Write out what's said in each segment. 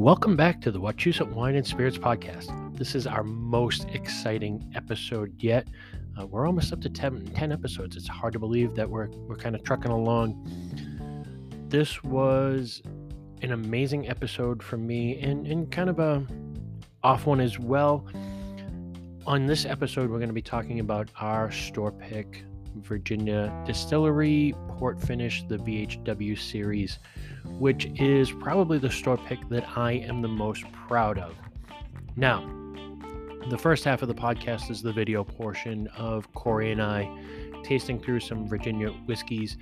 Welcome back to the Wachusett Wine and Spirits podcast. This is our most exciting episode yet. Uh, we're almost up to 10, 10, episodes. It's hard to believe that we're we're kind of trucking along. This was an amazing episode for me and, and kind of a off one as well. On this episode, we're going to be talking about our store pick Virginia Distillery Port Finish, the VHW series, which is probably the store pick that I am the most proud of. Now, the first half of the podcast is the video portion of Corey and I tasting through some Virginia whiskeys.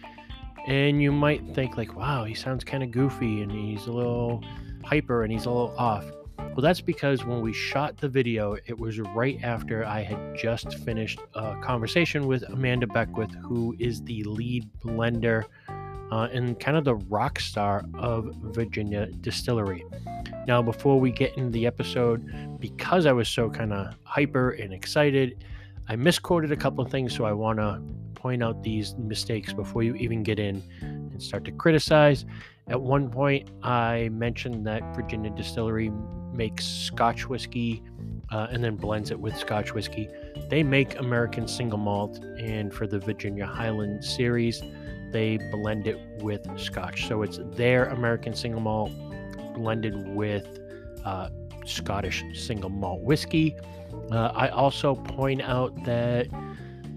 And you might think, like, wow, he sounds kind of goofy and he's a little hyper and he's a little off. Well, that's because when we shot the video, it was right after I had just finished a conversation with Amanda Beckwith, who is the lead blender uh, and kind of the rock star of Virginia Distillery. Now, before we get into the episode, because I was so kind of hyper and excited, I misquoted a couple of things, so I want to point out these mistakes before you even get in and start to criticize. At one point, I mentioned that Virginia Distillery makes Scotch whiskey uh, and then blends it with Scotch whiskey. They make American single malt, and for the Virginia Highland series, they blend it with Scotch. So it's their American single malt blended with uh, Scottish single malt whiskey. Uh, I also point out that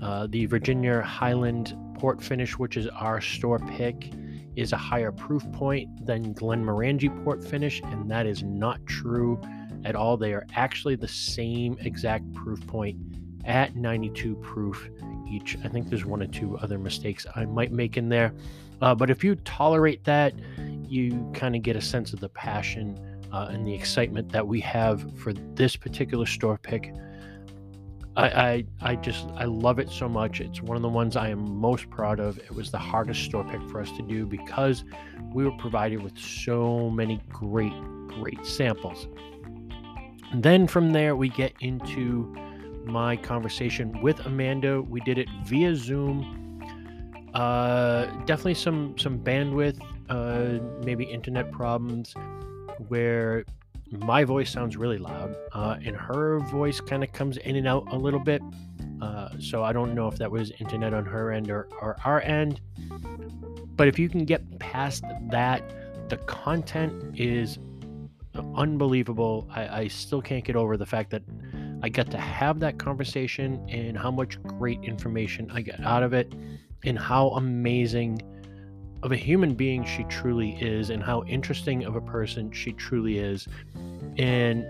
uh, the Virginia Highland port finish, which is our store pick, is a higher proof point than Glen Glenmorangie port finish, and that is not true at all. They are actually the same exact proof point at 92 proof each. I think there's one or two other mistakes I might make in there. Uh, but if you tolerate that, you kind of get a sense of the passion uh, and the excitement that we have for this particular store pick. I, I, I just I love it so much. It's one of the ones I am most proud of. It was the hardest store pick for us to do because we were provided with so many great great samples. And then from there we get into my conversation with Amanda. We did it via Zoom. Uh, definitely some some bandwidth, uh, maybe internet problems, where my voice sounds really loud, uh, and her voice kind of comes in and out a little bit. Uh, so I don't know if that was internet on her end or, or our end. But if you can get past that, the content is unbelievable. I, I still can't get over the fact that I got to have that conversation and how much great information I got out of it and how amazing of a human being she truly is and how interesting of a person she truly is. And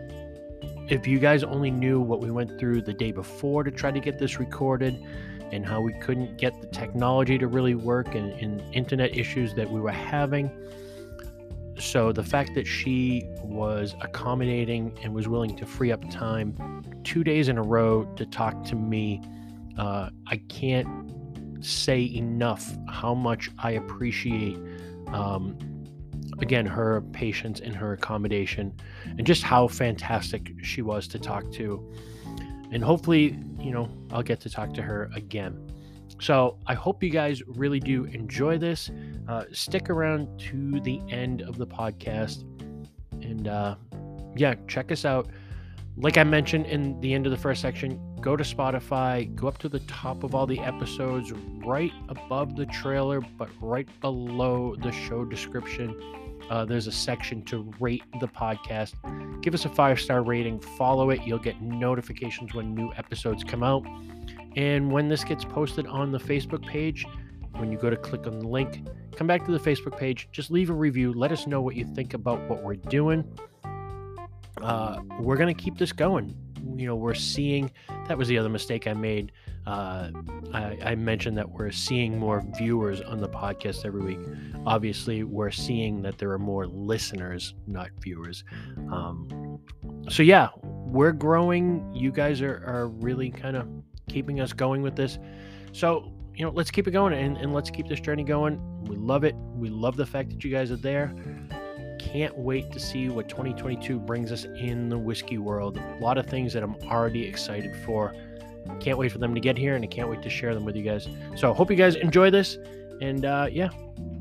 if you guys only knew what we went through the day before to try to get this recorded and how we couldn't get the technology to really work and, and internet issues that we were having, so the fact that she was accommodating and was willing to free up time two days in a row to talk to me, uh, I can't say enough how much I appreciate. Um, again, her patience and her accommodation, and just how fantastic she was to talk to. And hopefully, you know, I'll get to talk to her again. So I hope you guys really do enjoy this. Uh, stick around to the end of the podcast. And uh, yeah, check us out. Like I mentioned in the end of the first section, go to Spotify, go up to the top of all the episodes, right above the trailer, but right below the show description. Uh, there's a section to rate the podcast. Give us a five star rating, follow it. You'll get notifications when new episodes come out. And when this gets posted on the Facebook page, when you go to click on the link, come back to the Facebook page, just leave a review. Let us know what you think about what we're doing. Uh, we're going to keep this going. You know, we're seeing that was the other mistake I made. Uh, I, I, mentioned that we're seeing more viewers on the podcast every week. Obviously, we're seeing that there are more listeners, not viewers. Um, so, yeah, we're growing. You guys are, are really kind of keeping us going with this. So, you know, let's keep it going and, and let's keep this journey going. We love it. We love the fact that you guys are there can't wait to see what 2022 brings us in the whiskey world. A lot of things that I'm already excited for. Can't wait for them to get here and I can't wait to share them with you guys. So, hope you guys enjoy this and uh, yeah,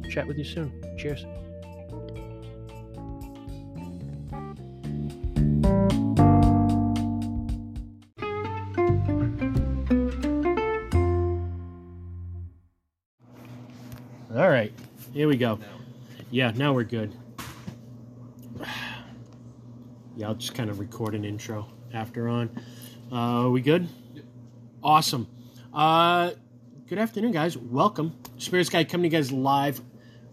chat with you soon. Cheers. All right, here we go. Yeah, now we're good. Yeah, I'll just kind of record an intro after on. Uh, we good? Awesome. Uh, good afternoon, guys. Welcome. Spirits Guy coming to you guys live.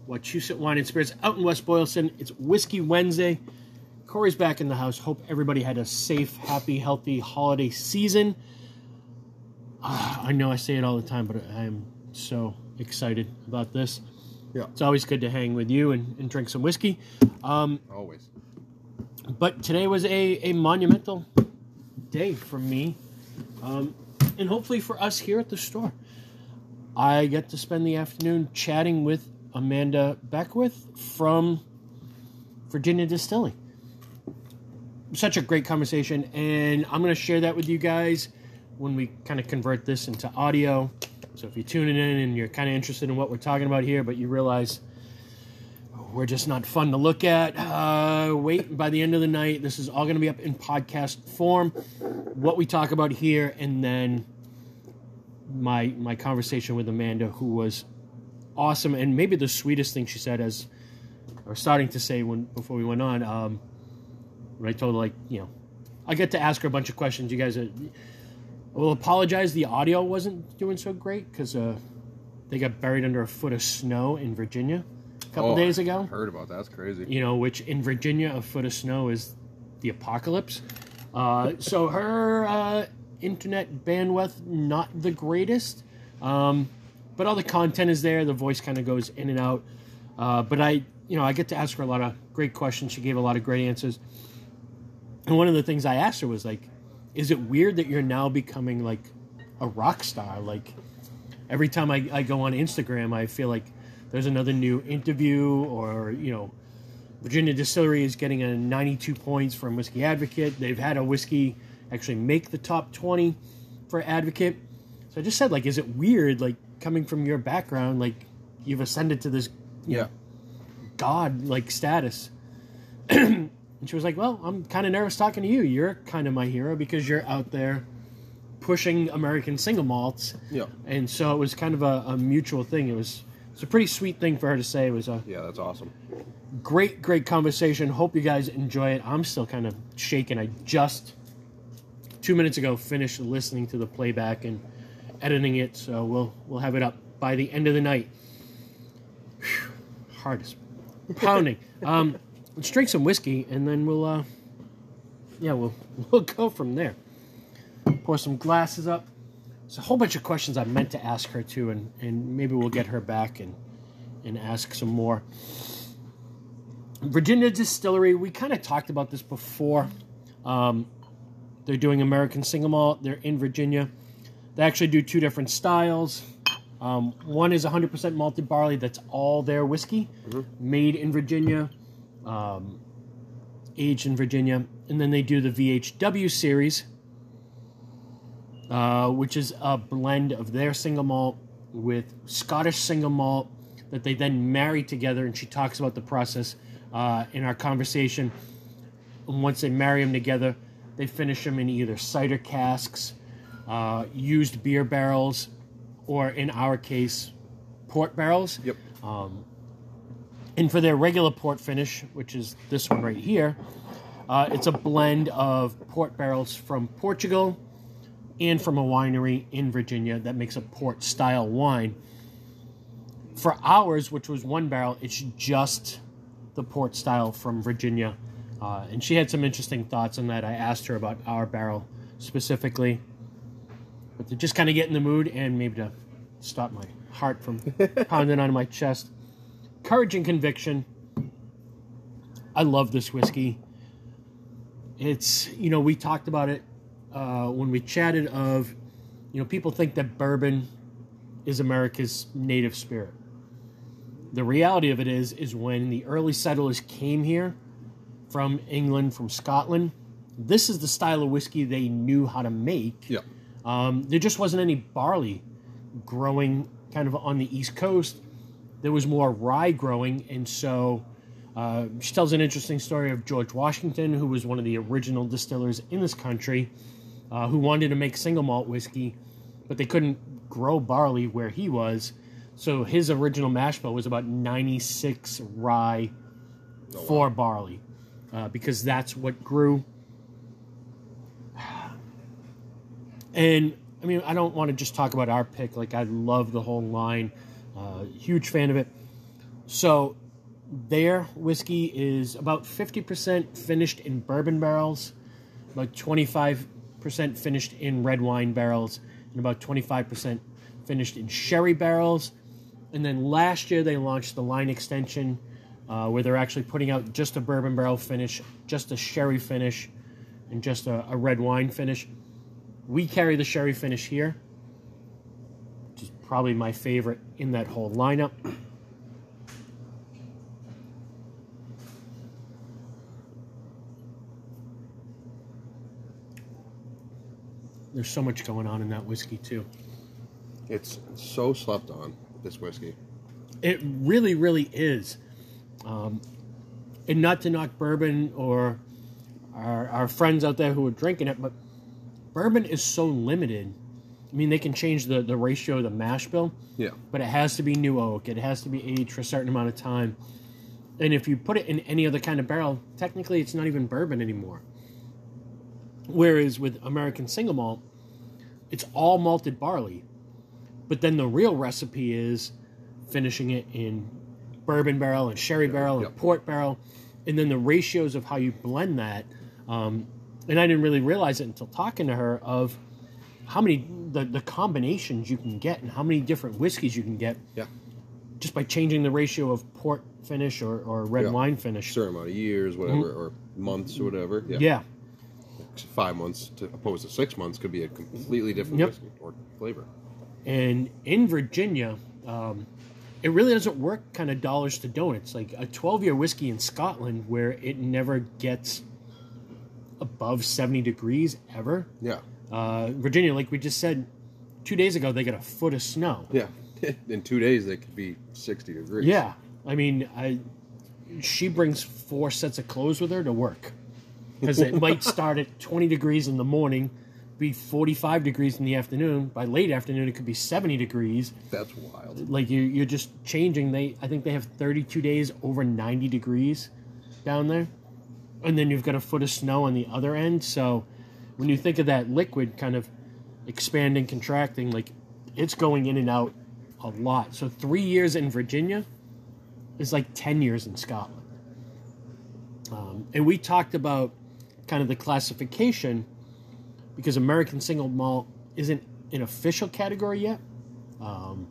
Wachusett Wine and Spirits out in West Boylston. It's Whiskey Wednesday. Corey's back in the house. Hope everybody had a safe, happy, healthy holiday season. Uh, I know I say it all the time, but I am so excited about this. Yeah. It's always good to hang with you and, and drink some whiskey. Um, Always. But today was a, a monumental day for me um, and hopefully for us here at the store. I get to spend the afternoon chatting with amanda beckwith from virginia distilling. Such a great conversation and i'm going to share that with you guys when we kind of convert this into audio. So if you're tuning in and you're kind of interested in what we're talking about here but you realize we're just not fun to look at. Uh, wait, by the end of the night, this is all going to be up in podcast form. What we talk about here, and then my my conversation with Amanda, who was awesome, and maybe the sweetest thing she said, as or starting to say when before we went on. Um, I told her like, you know, I get to ask her a bunch of questions. You guys, are, I will apologize. The audio wasn't doing so great because uh, they got buried under a foot of snow in Virginia a couple Oh, days ago Heard about that. That's crazy. you know, which in Virginia, a foot of snow is the apocalypse. Uh, so her uh, internet bandwidth not the greatest, um, but all the content is there. The voice kind of goes in and out. Uh, but I, you know, I get to ask her a lot of great questions. She gave a lot of great answers. And one of the things I asked her was like, "Is it weird that you're now becoming like a rock star? Like every time I, I go on Instagram, I feel like there's another new interview or you know virginia distillery is getting a 92 points from whiskey advocate they've had a whiskey actually make the top 20 for advocate so i just said like is it weird like coming from your background like you've ascended to this Yeah. god like status and she was like well i'm kind of nervous talking to you you're kind of my hero because you're out there pushing american single malts Yeah. and so it was kind of a, a mutual thing. It was it's a pretty sweet thing for her to say. It was a Yeah, that's awesome. great, great conversation. Hope you guys enjoy it. I'm still kind of shaken. I just two minutes ago finished listening to the playback and editing it, so we'll we'll have it up by the end of the night. Whew, heart is pounding. um, let's drink some whiskey and then we'll uh, yeah we'll we'll go from there. Pour some glasses up. There's a whole bunch of questions I meant to ask her too, and, and maybe we'll get her back and and ask some more. Virginia Distillery, we kind of talked about this before. Um, they're doing American single malt. They're in Virginia. They actually do two different styles. Um, one is 100% malted barley. That's all their whiskey, made in Virginia, um, aged in Virginia. And then they do the VHW series, uh, which is a blend of their single malt with Scottish single malt that they then marry together. And she talks about the process uh, in our conversation. And once they marry them together, they finish them in either cider casks, uh, used beer barrels, or in our case, port barrels. Yep. And for their regular port finish, which is this one right here, uh, it's a blend of port barrels from Portugal and from a winery in Virginia that makes a port style wine. For ours, which was one barrel, it's just the port style from Virginia. Uh, and she had some interesting thoughts on that. I asked her about our barrel specifically. But to just kind of get in the mood and maybe to stop my heart from pounding on my chest. Courage and conviction. I love this whiskey. It's, you know, we talked about it uh, when we chatted of, you know, people think that bourbon is America's native spirit. The reality of it is, is when the early settlers came here from England, from Scotland, this is the style of whiskey they knew how to make. Yeah. Um, there just wasn't any barley growing kind of on the East Coast. There was more rye growing, and so uh, she tells an interesting story of George Washington, who was one of the original distillers in this country, uh, who wanted to make single malt whiskey, but they couldn't grow barley where he was. So his original mash bill was about 96 rye Oh, wow. for barley, uh, because that's what grew. And I mean, I don't want to just talk about our pick. Like, I love the whole line, uh, huge fan of it. So, their whiskey is about 50% finished in bourbon barrels, about 25% finished in red wine barrels, and about 25% finished in sherry barrels. And then last year they launched the line extension uh, where they're actually putting out just a bourbon barrel finish, just a sherry finish, and just a, a red wine finish. We carry the sherry finish here, which is probably my favorite in that whole lineup. There's so much going on in that whiskey too. It's so slept on, this whiskey. It really, really is. Um, and not to knock bourbon or our, our friends out there who are drinking it, but bourbon is so limited. I mean, they can change the, the ratio of the mash bill, Yeah. but it has to be new oak. It has to be aged for a certain amount of time. And if you put it in any other kind of barrel, technically it's not even bourbon anymore. Whereas with American single malt, it's all malted barley. But then the real recipe is finishing it in bourbon barrel and sherry barrel and yep. port barrel. And then the ratios of how you blend that. Um, and I didn't really realize it until talking to her of how many the, the combinations you can get and how many different whiskeys you can get Yeah. just by changing the ratio of port finish or, or red Yeah. wine finish. A certain amount of years, whatever, or months or whatever. Yeah. Mm-hmm. Five months to opposed to six months could be a completely different Yep. whiskey or flavor. And in Virginia, um, it really doesn't work kind of dollars to donuts. Like a 12 year whiskey in Scotland where it never gets above 70 degrees ever. Yeah. Uh, Virginia, like we just said two days ago, they got a foot of snow. Yeah. In two days, they could be 60 degrees. Yeah. I mean, I, she brings four sets of clothes with her to work because it might start at 20 degrees in the morning, be 45 degrees in the afternoon. By late afternoon, it could be 70 degrees. That's wild. like you you're just changing they i think they have 32 days over 90 degrees down there and then you've got a foot of snow on the other end so when you think of that liquid kind of expanding contracting like it's going in and out a lot so three years in virginia is like 10 years in scotland um, and we talked about kind of the classification because american single malt isn't an official category yet um,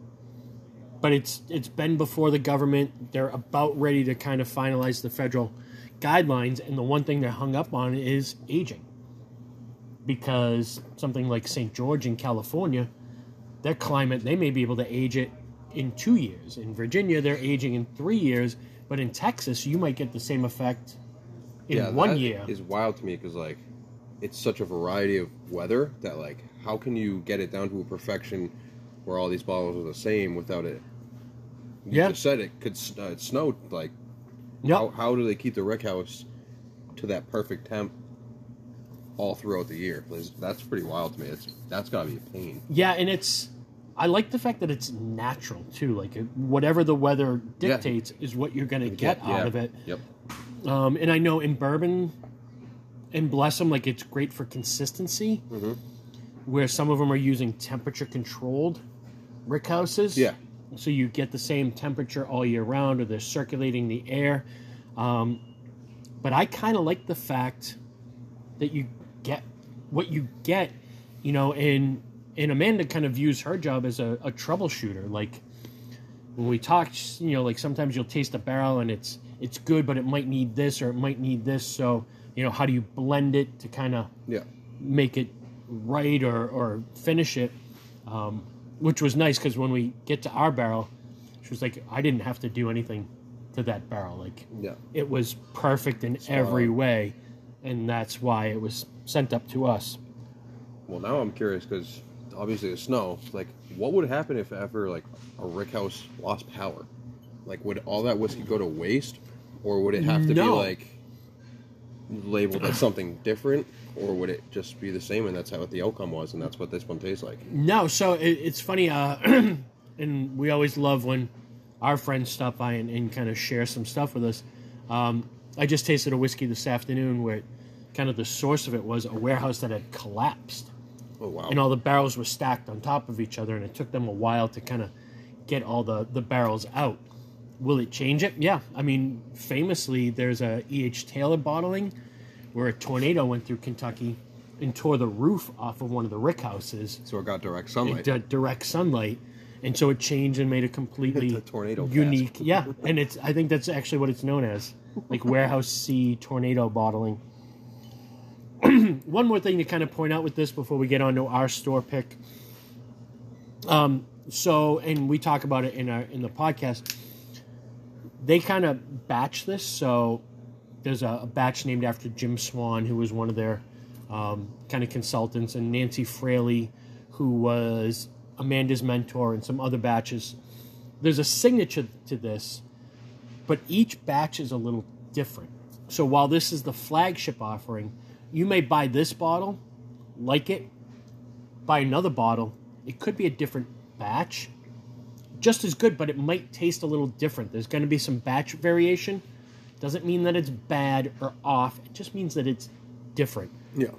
but it's it's been before the government. They're about ready to kind of finalize the federal guidelines, and the one thing they're hung up on is aging. Because something like St. George in California, their climate they may be able to age it in two years. In Virginia, they're aging in three years, but in Texas, you might get the same effect in yeah, one that year. is wild to me because like it's such a variety of weather that like how can you get it down to a perfection where all these bottles are the same without it? You Yeah. just said it could uh, it snowed like Yep. how, how do they keep the rick house to that perfect temp all throughout the year? That's- pretty wild to me. It's that's got to be a pain. Yeah, and it's I like the fact that it's natural too. Like whatever the weather Yeah. dictates is what you're going to get yeah. out of it. Yep. Um, and I know in bourbon, and bless them, like it's great for consistency. Mm-hmm. Where some of them are using temperature controlled rickhouses. Yeah. So you get the same temperature all year round, or they're circulating the air. Um, but I kind of like the fact that you get what you get, you know, and and Amanda kind of views her job as a, a troubleshooter. Like when we talk, you know, like sometimes you'll taste a barrel and it's it's good, but it might need this or it might need this. So you know, how do you blend it to kind of Yeah. make it right or, or finish it, um, which was nice because when we get to our barrel, she was like, I didn't have to do anything to that barrel. Like Yeah. it was perfect in every way, and that's why it was sent up to us. Well, now I'm curious because obviously the snow. Like, what would happen if ever like a rick house lost power? Like, would all that whiskey go to waste, or would it have to be like labeled as something different, or would it just be the same and that's how what the outcome was, and that's what this one tastes like? No, so it, it's funny. Uh, and we always love when our friends stop by and, and kind of share some stuff with us. Um, I just tasted a whiskey this afternoon where kind of the source of it was a warehouse that had collapsed Oh wow. and all the barrels were stacked on top of each other, and it took them a while to kind of get all the, the barrels out. Will it change it? Yeah. I mean, famously, there's a E.H. Taylor bottling where a tornado went through Kentucky and tore the roof off of one of the rick houses, so it got direct sunlight. d- direct sunlight, and so it changed and made a completely The tornado unique. Yeah, and it's I think that's actually what it's known as, like warehouse C tornado bottling. One more thing to kind of point out with this before we get on to our store pick. Um, so, and we talk about it in our in the podcast. They kind of batch this, so there's a, a batch named after Jim Swan, who was one of their um, kind of consultants, and Nancy Fraley, who was Amanda's mentor, and some other batches. There's a signature to this, but each batch is a little different. So while this is the flagship offering, you may buy this bottle, like it, buy another bottle. It could be a different batch, just as good, but it might taste a little different. There's going to be some batch variation. Doesn't mean that it's bad or off. It just means that it's different. yeah.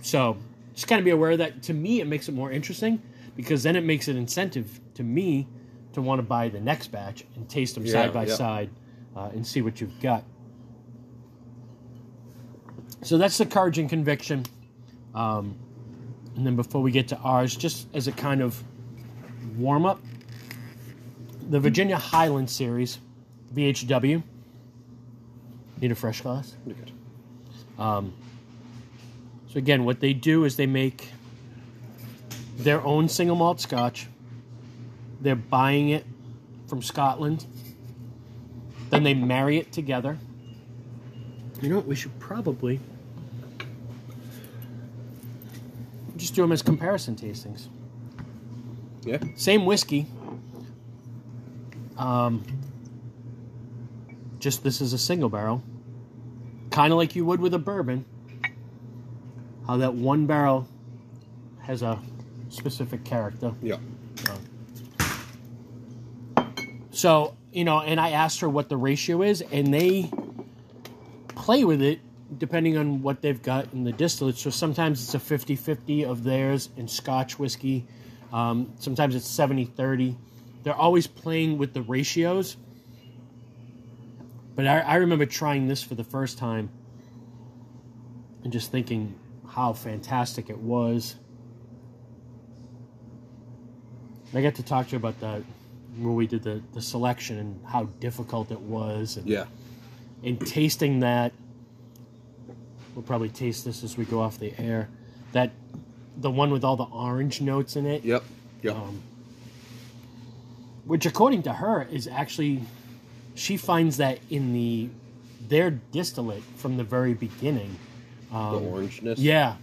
So just kind of be aware of that. To me, it makes it more interesting because then it makes it incentive to me to want to buy the next batch and taste them Yeah, side by yeah. side uh, and see what you've got. So that's the Courage and Conviction. Um, and then before we get to ours, just as a kind of warm up, the Virginia Highland Series, VHW. Need a fresh glass? You're good. Um, so again, what they do is they make their own single malt scotch. They're buying it from Scotland. Then they marry it together. You know what? We should probably just do them as comparison tastings. Yeah. Same whiskey. Um, just this is a single barrel. Kind of like you would with a bourbon. How that one barrel has a specific character. Yeah. So, you know, and I asked her what the ratio is, and they play with it depending on what they've got in the distillate. So sometimes it's a 50 50 of theirs and Scotch whiskey, um, sometimes it's 70 30. They're always playing with the ratios. But I, I remember trying this for the first time and just thinking how fantastic it was. I got to talk to you about that when we did the, the selection and how difficult it was and, Yeah. and tasting that we'll probably taste this as we go off the air that the one with all the orange notes in it Yep. Yep. um, which according to her is actually she finds that in the their distillate from the very beginning the orangeness. yeah.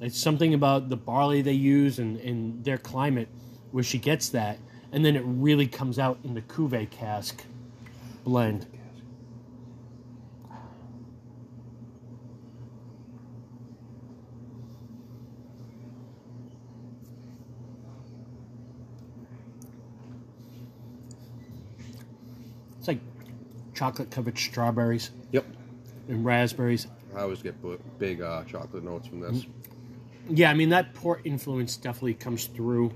It's something about the barley they use and, and their climate where she gets that. And then it really comes out in the cuvee cask blend. It's like chocolate covered strawberries Yep. and raspberries. I always get big uh, chocolate notes from this. Yeah, I mean that port influence definitely comes through.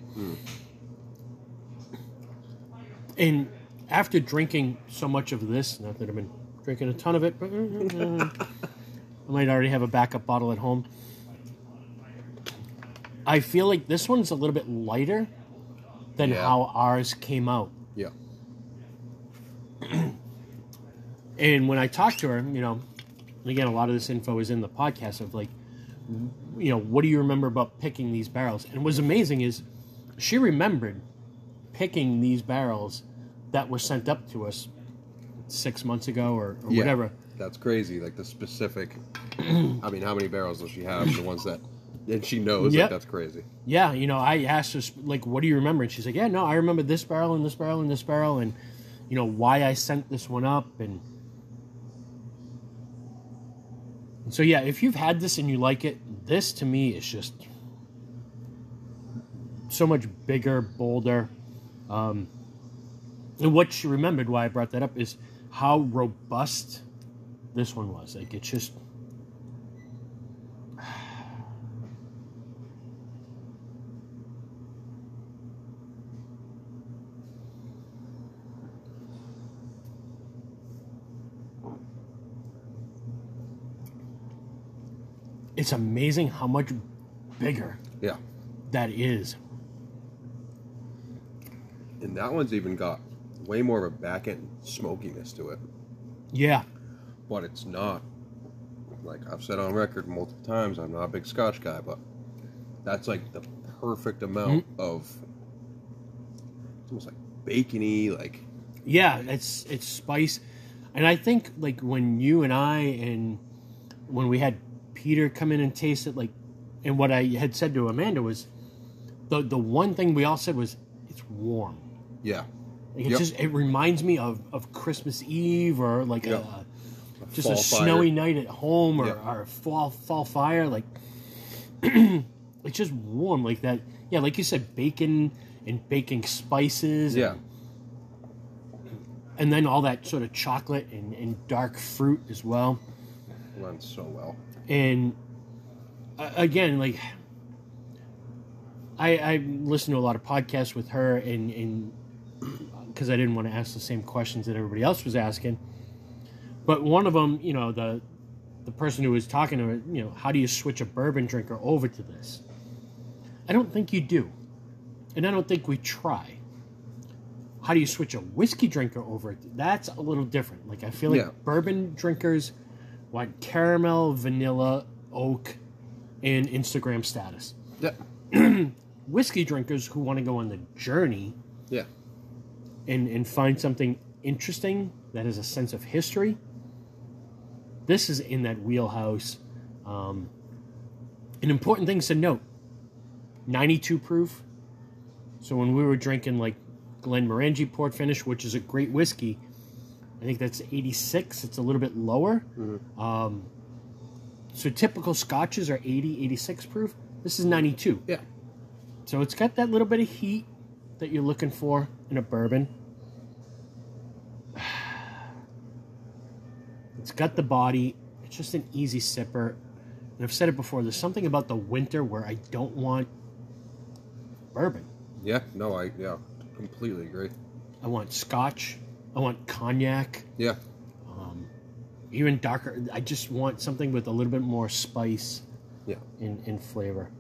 And after drinking so much of this, not that I've been drinking a ton of it, but I might already have a backup bottle at home. I feel like this one's a little bit lighter than Yeah. how ours came out. And when I talked to her, you know, again, a lot of this info is in the podcast of like, you know, what do you remember about picking these barrels? And what's amazing is she remembered picking these barrels that were sent up to us six months ago or, or Yeah. whatever. That's crazy. Like the specific. I mean, how many barrels does she have? The ones that. And she knows. Yep. Like, that's crazy. Yeah, you know, I asked her like, "What do you remember?" And she's like, "Yeah, no, I remember this barrel and this barrel and this barrel, and you know why I sent this one up." And, so, yeah, if you've had this and you like it, this to me is just so much bigger, bolder. Um, and what she remembered why I brought that up is how robust this one was. Like it's just it's amazing how much bigger Yeah. that is. And that one's even got way more of a back end smokiness to it. Yeah. But it's not. Like I've said on record multiple times, I'm not a big scotch guy, but that's like the perfect amount mm-hmm. of it's almost like bacony, like Yeah, it's it's spice. And I think like when you and I and when we had Peter come in and taste it, like and what I had said to Amanda was the the one thing we all said was it's warm. yeah. Like, it Yep. just it reminds me of, of Christmas Eve or like Yep. a just fall a fire. snowy night at home or, Yep. or fall fall fire like it's just warm like that yeah like you said bacon and baking spices Yeah. and, and then all that sort of chocolate and, and dark fruit as well Blends so well. And uh, again like I, I listened to a lot of podcasts with her and and because I didn't want to ask the same questions that everybody else was asking. But one of them, you know, the the person who was talking to her, you know, how do you switch a bourbon drinker over to this? I don't think you do, and I don't think we try. How do you switch a whiskey drinker over? That's a little different. Like I feel like Yeah. bourbon drinkers want caramel, vanilla, oak, and Instagram status. Yeah. Whiskey drinkers who want to go on the journey Yeah. and, and find something interesting that has a sense of history. This is in that wheelhouse. Um, and important things to note 92 proof. So when we were drinking like Glenmorangie Port Finish, which is a great whiskey, I think that's 86. It's a little bit lower. Um, so typical scotches are 80, 86 proof. This is 92. Yeah. So it's got that little bit of heat that you're looking for in a bourbon. It's got the body. It's just an easy sipper. And I've said it before, there's something about the winter where I don't want bourbon. Yeah. No, I yeah, completely agree. I want scotch. I want cognac. Yeah. Um, even darker. I just want something with a little bit more spice Yeah. and, and flavor.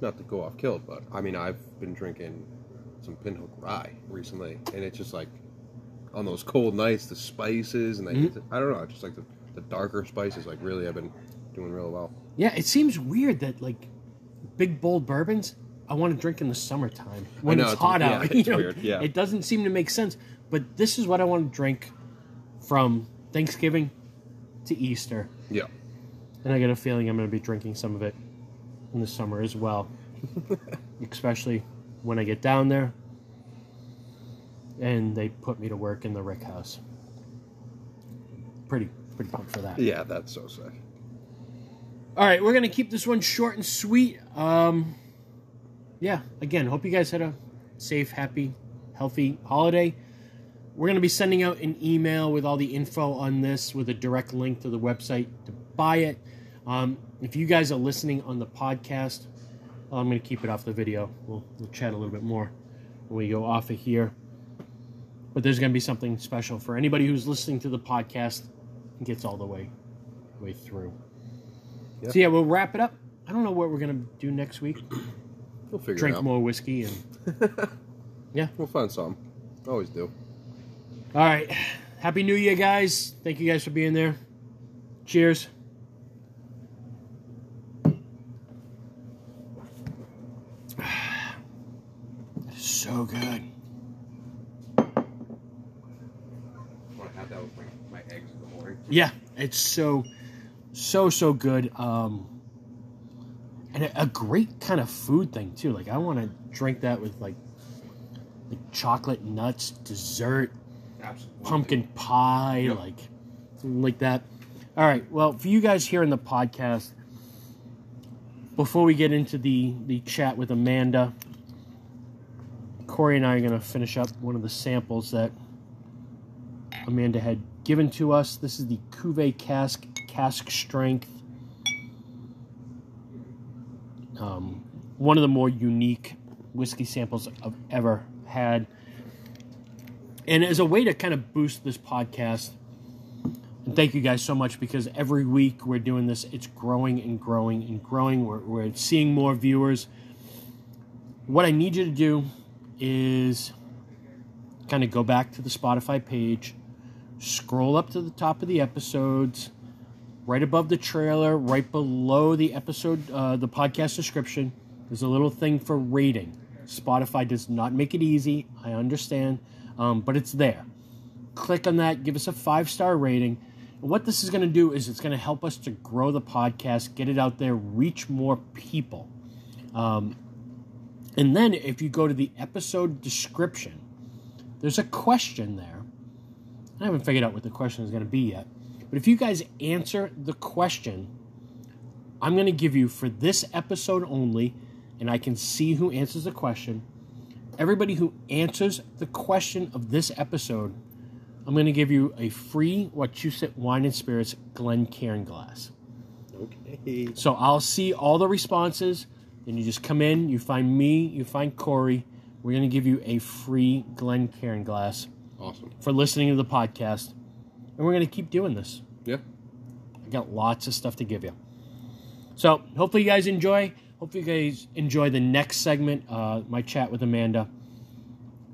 Not to go off kilt, but I mean I've been drinking some pinhook rye recently and it's just like on those cold nights the spices and like, Mhm. I don't know, just like the, the darker spices like really I've been doing real well. Yeah, it seems weird that like big bold bourbons I want to drink in the summertime when know, it's it's- hot yeah, out. it's you know, weird, yeah. It doesn't seem to make sense. But this is what I want to drink from Thanksgiving to Easter. Yeah. And I get a feeling I'm going to be drinking some of it in the summer as well. Especially when I get down there and they put me to work in the Rick House. Pretty pretty pumped for that. Yeah, that's so sick. All right, we're gonna keep this one short and sweet. Um, yeah, again, hope you guys had a safe, happy, healthy holiday. We're gonna be sending out an email with all the info on this, with a direct link to the website to buy it. Um, if you guys are listening on the podcast, well, I'm gonna keep it off the video. We'll, we'll chat a little bit more when we go off of here. But there's gonna be something special for anybody who's listening to the podcast and gets all the way way through. Yeah. So yeah, we'll wrap it up. I don't know what we're gonna do next week. We'll figure Drink it out. more whiskey and yeah. We'll find some. Always do. All right. Happy New Year, guys. Thank you guys for being there. Cheers. So good. I want to have that with my, my eggs in the morning. Yeah, it's so, so, so good. Um, and a, a great kind of food thing too. Like I want to drink that with like, like chocolate nuts, dessert, Absolutely. pumpkin pie, Yep. like something like that. All right. Well, for you guys here in the podcast, before we get into the the chat with Amanda, Corey and I are going to finish up one of the samples that Amanda had given to us. This is the Cuvée Cask Cask Strength. Um, one of the more unique whiskey samples I've ever had. And as a way to kind of boost this podcast, and thank you guys so much because every week we're doing this, it's growing and growing and growing. We're, we're seeing more viewers. What I need you to do is kind of go back to the Spotify page, scroll up to the top of the episodes, right above the trailer, right below the episode, uh, the podcast description. There's a little thing for rating. Spotify does not make it easy. I understand, um, but it's there. Click on that. Give us a five star rating. And what this is going to do is it's going to help us to grow the podcast, get it out there, reach more people. Um, and then if you go to the episode description, there's a question there. I haven't figured out what the question is going to be yet. But if you guys answer the question, I'm going to give you for this episode only, and I can see who answers the question. Everybody who answers the question of this episode, I'm going to give you a free Wachusett Wine and Spirits Glencairn glass. Okay. So I'll see all the responses. Then you just come in, you find me, you find Corey. We're going to give you a free Glencairn glass Awesome. for listening to the podcast. And we're going to keep doing this. Yeah. I got lots of stuff to give you. So hopefully you guys enjoy. Hopefully you guys enjoy the next segment, uh, my chat with Amanda.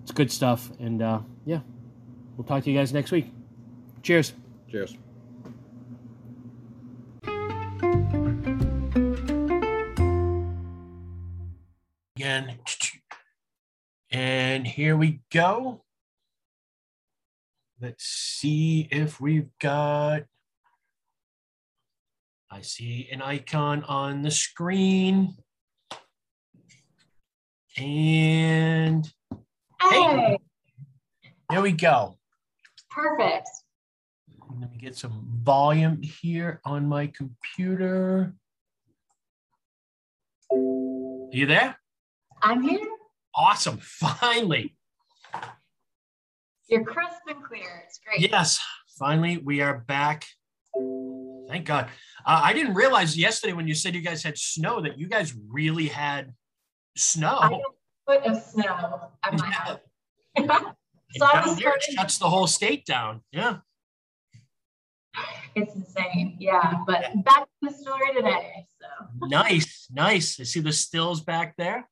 It's good stuff. And uh, yeah, we'll talk to you guys next week. Cheers. Cheers. Again. And here we go. Let's see if we've got. I see an icon on the screen. And Hey, there we go. perfect. Let me get some volume here on my computer. Are you there? I'm here. Awesome. Finally. You're crisp and clear. It's great. Yes, finally we are back. Thank God. Uh, I didn't realize yesterday when you said you guys had snow that you guys really had snow. I don't put of snow at my house. So I was here, it shuts the whole state down. Yeah. it's insane. Yeah, but back to the story today. So, Nice, nice. I see the stills back there.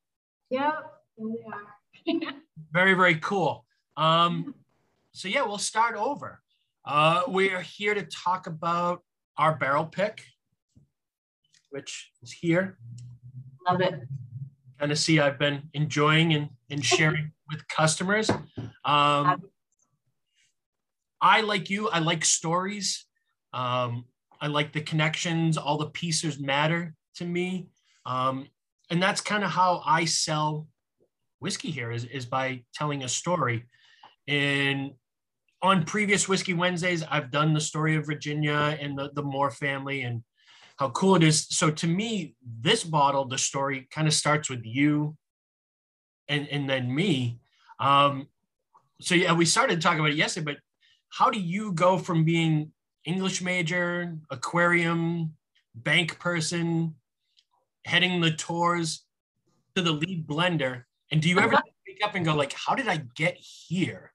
yep, here they are. Very, very cool. Um, so yeah, we'll start over. Uh, we are here to talk about our barrel pick, which is here. Love it. kind of see I've been enjoying and, and sharing with customers. Um, I like you. I like stories. Um, I like the connections. All the pieces matter to me. Um, and that's kind of how I sell whiskey here is, is by telling a story. And on previous Whiskey Wednesdays, I've done the story of Virginia and the, the Moore family and how cool it is. So to me, this bottle, the story kind of starts with you and, and then me. Um, so yeah, we started talking about it yesterday, but how do you go from being English major, aquarium, bank person, heading the tours to the lead blender? And do you ever wake up and go like, how did I get here?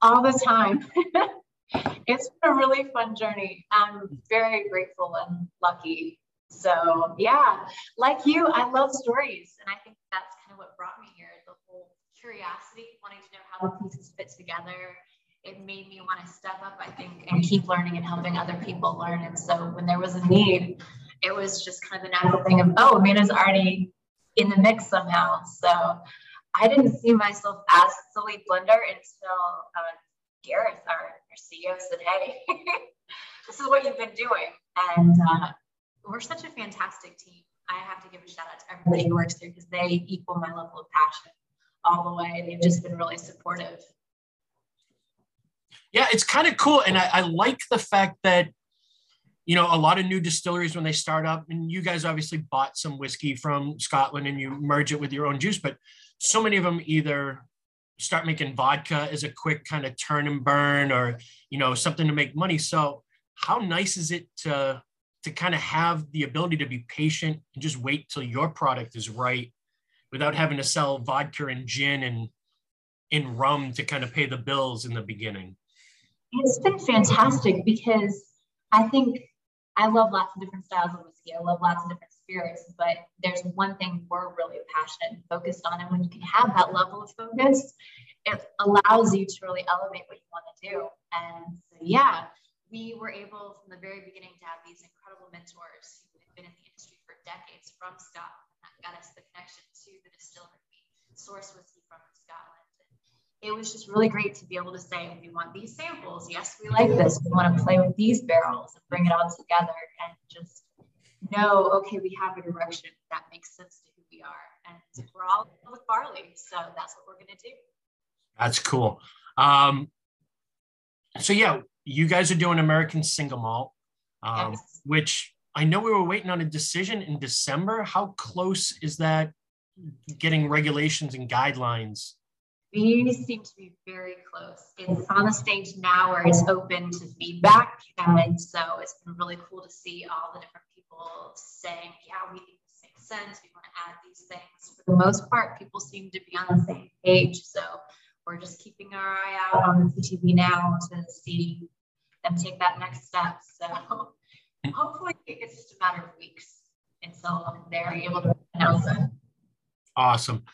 All the time. it's been a really fun journey. I'm very grateful and lucky. So, yeah, like you, I love stories. And I think that's kind of what brought me here the whole curiosity, wanting to know how the pieces fit together. It made me want to step up, I think, and keep learning and helping other people learn. And so, when there was a need, it was just kind of the natural thing of, oh, Amanda's already in the mix somehow. So, I didn't see myself as the lead blender until uh, Gareth, our, our CEO, said, Hey, this is what you've been doing. And uh, we're such a fantastic team. I have to give a shout out to everybody who works here because they equal my level of passion all the way. They've just been really supportive. Yeah, it's kind of cool. And I, I like the fact that, you know, a lot of new distilleries when they start up, and you guys obviously bought some whiskey from Scotland and you merge it with your own juice, but so many of them either start making vodka as a quick kind of turn and burn or you know something to make money. So how nice is it to to kind of have the ability to be patient and just wait till your product is right without having to sell vodka and gin and in rum to kind of pay the bills in the beginning? It's been fantastic because i think i love lots of different styles of whiskey. I love lots of different spirits but there's one thing we're really passionate and focused on and when you can have that level of focus it allows you to really elevate what you want to do and so yeah we were able from the very beginning to have these incredible mentors who had been in the industry for decades from Scotland. That got us the connection to the distillery. We source whiskey from Scotland. And it was just really great to be able to say, we want these samples. Yes, we like this. We want to play with these barrels and bring it all together and just know, okay, we have a direction that makes sense to who we are. And we're all with barley. So that's what we're going to do. That's cool. Um, so yeah, you guys are doing American single malt, um, yes. which I know we were waiting on a decision in December. How close is that getting regulations and guidelines? We seem to be very close. It's on the stage now where it's open to feedback. And so it's been really cool to see all the different people saying, yeah, we think this makes sense. We want to add these things. For the most part, people seem to be on the same page. So we're just keeping our eye out on the TTB now to see them take that next step. So hopefully it's just a matter of weeks until they're able to announce it. Awesome.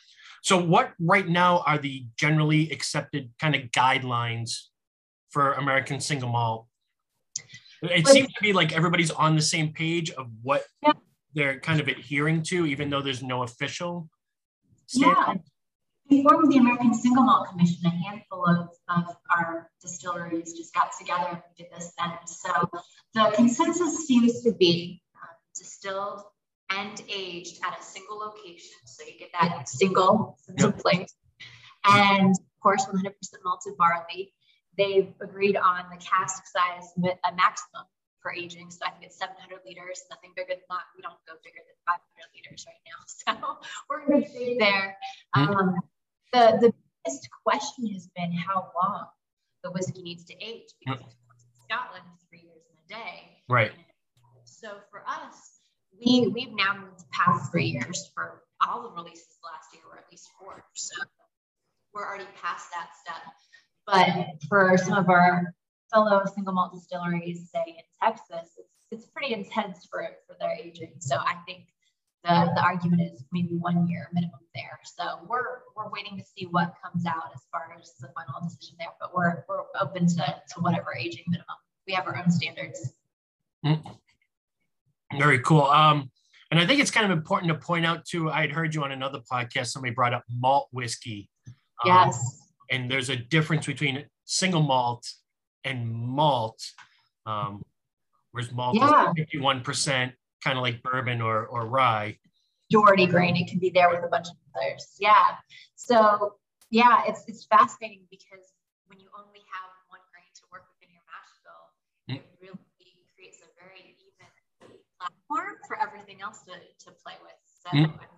So what right now are the generally accepted kind of guidelines for American single malt? It seems to be like everybody's on the same page of what yeah. they're kind of adhering to, even though there's no official standard. Yeah. We formed the American Single Malt Commission. A handful of, of our distilleries just got together and did this then. So the consensus seems to be uh, distilled and aged at a single location. So you get that single sense of place. And of course, 100% malted barley. They've agreed on the cask size a maximum for aging. So I think it's 700 liters, nothing bigger than that. We don't go bigger than 500 liters right now. So we're in good shape there. Hmm. Um, the, the biggest question has been how long the whiskey needs to age because mm. Scotland three years in a day. Right. So for us, we we've now moved past three years for all the releases last year, or at least four. So we're already past that step. But for some of our fellow single malt distilleries, say in Texas, it's it's pretty intense for for their aging. So I think the, the argument is maybe one year minimum there. So we're we're waiting to see what comes out as far as the final decision there. But we're we're open to, to whatever aging minimum. We have our own standards. Mm-hmm. Very cool. Um, and I think it's kind of important to point out too. I had heard you on another podcast. Somebody brought up malt whiskey. Um, yes. And there's a difference between single malt and malt. Um, whereas malt yeah. is 51%, kind of like bourbon or, or rye. Majority grain, it can be there with a bunch of others. Yeah. So yeah, it's it's fascinating because when you only have one grain to work within your mash bill, mm. it really creates a very even platform for everything else to, to play with. So mm. like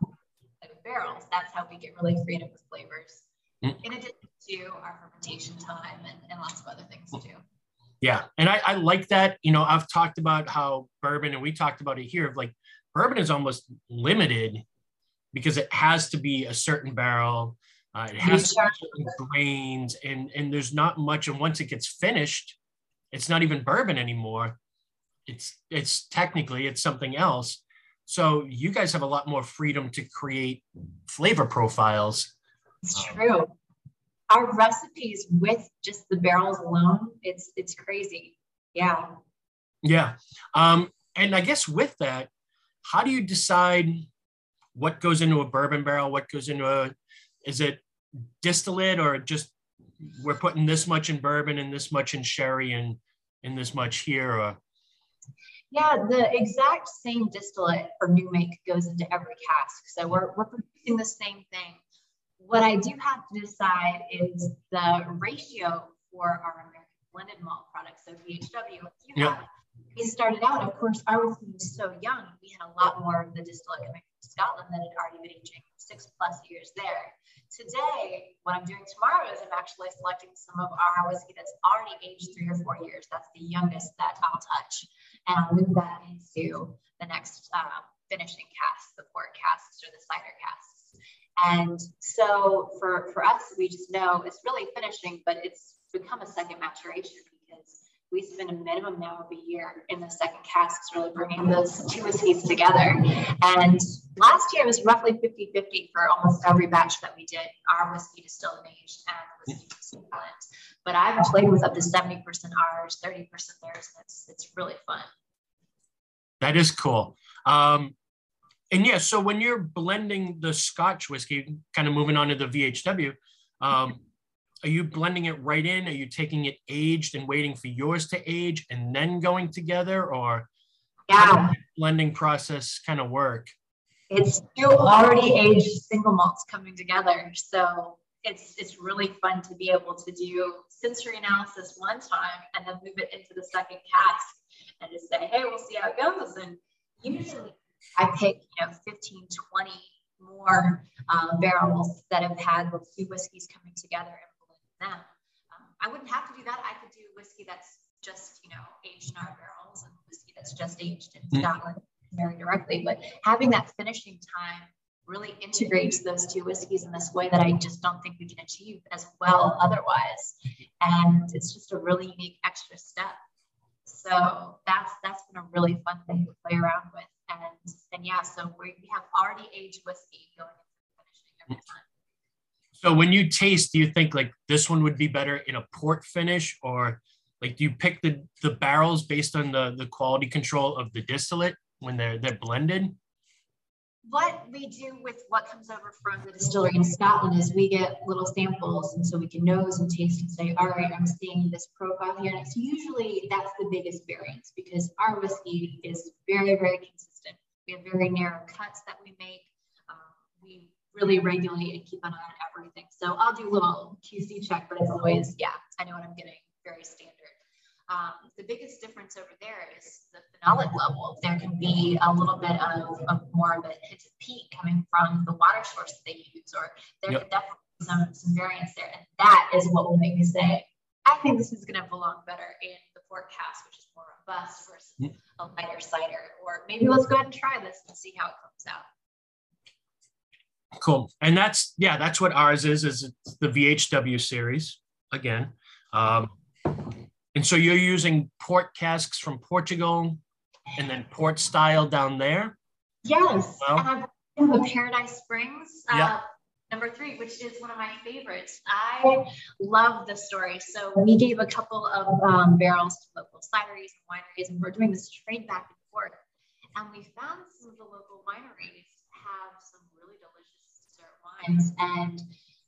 barrels, that's how we get really creative with flavors. Mm. In addition to our fermentation time and, and lots of other things too. Yeah. And I, I like that. You know, I've talked about how bourbon, and we talked about it here, of like bourbon is almost limited because it has to be a certain barrel. Uh, it has to be certain grains, and and there's not much. And once it gets finished, it's not even bourbon anymore. It's it's technically it's something else. So you guys have a lot more freedom to create flavor profiles. It's true our recipes with just the barrels alone, it's it's crazy. Yeah. Yeah. Um, and I guess with that, how do you decide what goes into a bourbon barrel, what goes into a is it distillate or just we're putting this much in bourbon and this much in sherry and and this much here or yeah, the exact same distillate or new make goes into every cask. So we're, we're producing the same thing what I do have to decide is the ratio for our American blended malt products, so VHW. You we started out, of course, our whiskey was so young. We had a lot more of the distillate coming from Scotland that had already been aging six plus years there. today, what I'm doing tomorrow is I'm actually selecting some of our whiskey that's already aged three or four years. That's the youngest that I'll touch. And I'll move that into the next uh, finishing casks, the port casks or the cider casks. And so for, for us, we just know it's really finishing, but it's become a second maturation because we spend a minimum now of a year in the second casks, really bringing those two whiskeys together. And last year it was roughly 50 50 for almost every batch that we did our whiskey distilled and aged and whiskey distilled blend. But I've played with up to 70% ours, 30% theirs, and it's, it's really fun. That is cool. Um, and yeah, so when you're blending the Scotch whiskey, kind of moving on to the VHW, um, are you blending it right in? Are you taking it aged and waiting for yours to age and then going together, or yeah, blending process kind of work? It's two already aged single malts coming together, so it's it's really fun to be able to do sensory analysis one time and then move it into the second cask and just say, hey, we'll see how it goes. And usually I pick, you know, 15, 20 more uh, barrels that have had those two whiskeys coming together and blend them. Um, I wouldn't have to do that. I could do whiskey that's just, you know, aged in our barrels and whiskey that's just aged in mm-hmm. Scotland very directly. But having that finishing time really integrates those two whiskeys in this way that I just don't think we can achieve as well otherwise. And it's just a really unique extra step. So that's that's been a really fun thing to play around with. And and yeah, so we, we have already aged whiskey going into the finishing every time. So when you taste, do you think like this one would be better in a port finish or like do you pick the, the barrels based on the, the quality control of the distillate when they're they're blended? what we do with what comes over from the distillery in Scotland is we get little samples, and so we can nose and taste and say, all right, I'm seeing this profile here. And it's usually that's the biggest variance because our whiskey is very, very consistent. We have very narrow cuts that we make. Um, we really regulate and keep an eye on everything. So I'll do a little QC check, but it's always, yeah, I know what I'm getting, very standard. Um, the biggest difference over there is the phenolic level. There can be a little bit of, of more of a hint of peat coming from the water source that they use, or there yep. definitely be some, some variance there. And that is what will make me say, I think this is going to belong better in the port cask, which is robust versus a lighter cider. Or maybe let's go ahead and try this and see how it comes out. Cool. And that's, yeah, that's what ours is, is the VHW series again. Um, and so you're using port casks from Portugal and then port style down there? Yes. Well, the Paradise Springs. Uh, yeah. Number three, which is one of my favorites. I love this story. So we gave a couple of um, barrels to local cideries and wineries, and we're doing this trade back and forth. And we found some of the local wineries have some really delicious dessert wines. And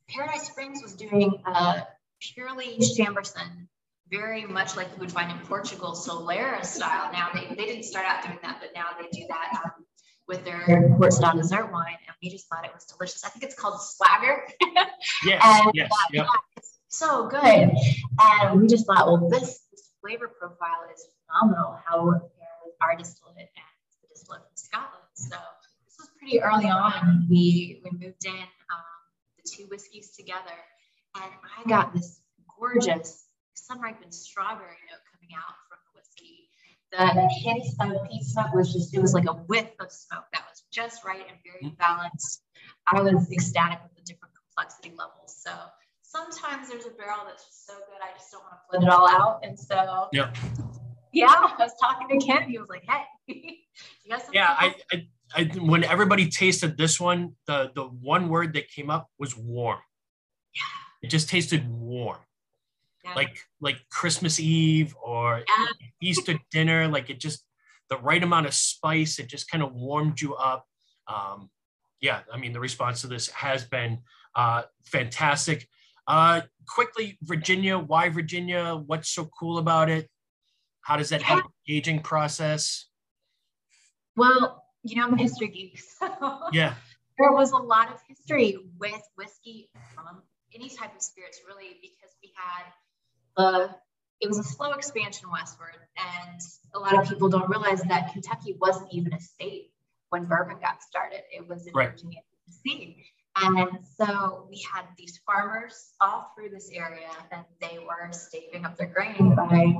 Paradise Springs was doing a purely Chambourcin very much like you would find in Portugal, Solera style. Now they, they didn't start out doing that, but now they do that um, with their style dessert wine, and we just thought it was delicious. I think it's called Swagger. yes, and, yes, uh, yep. yeah, so good. And we just thought, well, this, this flavor profile is phenomenal. How will it with our distillate and the distillate from Scotland? So this was pretty early on. We we moved in um, the two whiskeys together, and I got this gorgeous sun ripened strawberry note coming out the. Hint of peat smoke was just, it was like a whiff of smoke that was just right and very mm-hmm. balanced. I was ecstatic with the different complexity levels. So sometimes there's a barrel that's just so good, I just don't want to blend it all out. And so, yeah, yeah, I was talking to Ken. He was like, hey, yeah, I, I, I, when everybody tasted this one, the, the one word that came up was warm. Yeah. It just tasted warm like like Christmas Eve or yeah. Easter dinner. Like it just the right amount of spice. It just kind of warmed you up. Um, yeah, I mean the response to this has been uh, fantastic. Uh, quickly, Virginia. Why Virginia? What's so cool about it? How does that help the aging process? Well, you know, I'm a history geek. So yeah. There was a lot of history with whiskey, um, any type of spirits, really, because we had uh, it was a slow expansion westward, and a lot of people don't realize that Kentucky wasn't even a state when bourbon got started. It was in right. Virginia, Tennessee, And so we had these farmers all through this area, and they were staving up their grain by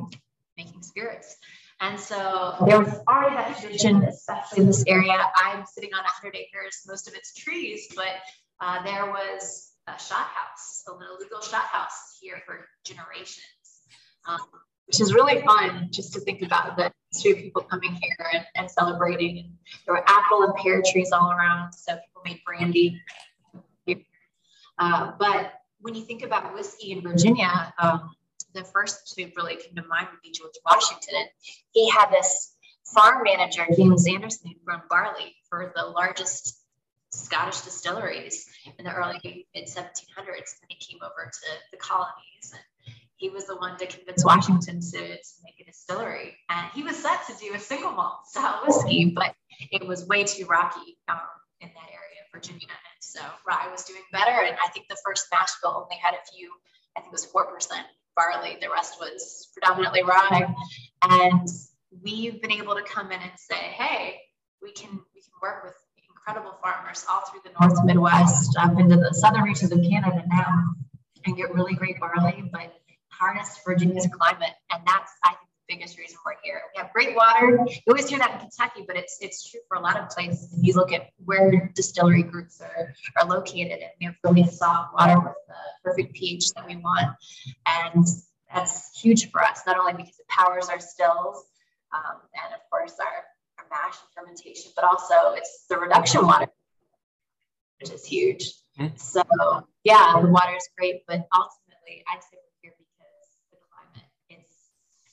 making spirits. And so there was already that tradition, especially in this area. I'm sitting on 100 acres, most of it's trees, but uh, there was a shot house, a little illegal shot house here for generations, um, which is really fun just to think about the history of people coming here and, and celebrating. And there were apple and pear trees all around, so people made brandy. Uh, but when you think about whiskey in Virginia, um, the first to really come to mind would be George Washington. He had this farm manager, James Anderson, who grown barley for the largest Scottish distilleries in the early mid 1700s. And he came over to the colonies. And he was the one to convince Washington to, to make a distillery. And he was set to do a single malt style whiskey, but it was way too rocky um, in that area, of Virginia. And so rye was doing better. And I think the first mash bill only had a few, I think it was 4% barley. The rest was predominantly rye. And we've been able to come in and say, hey, we can we can work with incredible farmers all through the North Midwest, up into the southern reaches of Canada now, and get really great barley, but harness Virginia's climate. And that's, I think, the biggest reason we're here. We have great water. You always hear that in Kentucky, but it's it's true for a lot of places. If you look at where distillery groups are, are located, and we have really soft water with the perfect pH that we want. And that's huge for us, not only because it powers our stills um, and, of course, our, our mash and fermentation, but also it's the reduction water, which is huge. Mm-hmm. So, yeah, the water is great, but ultimately, I'd say we're here because the climate is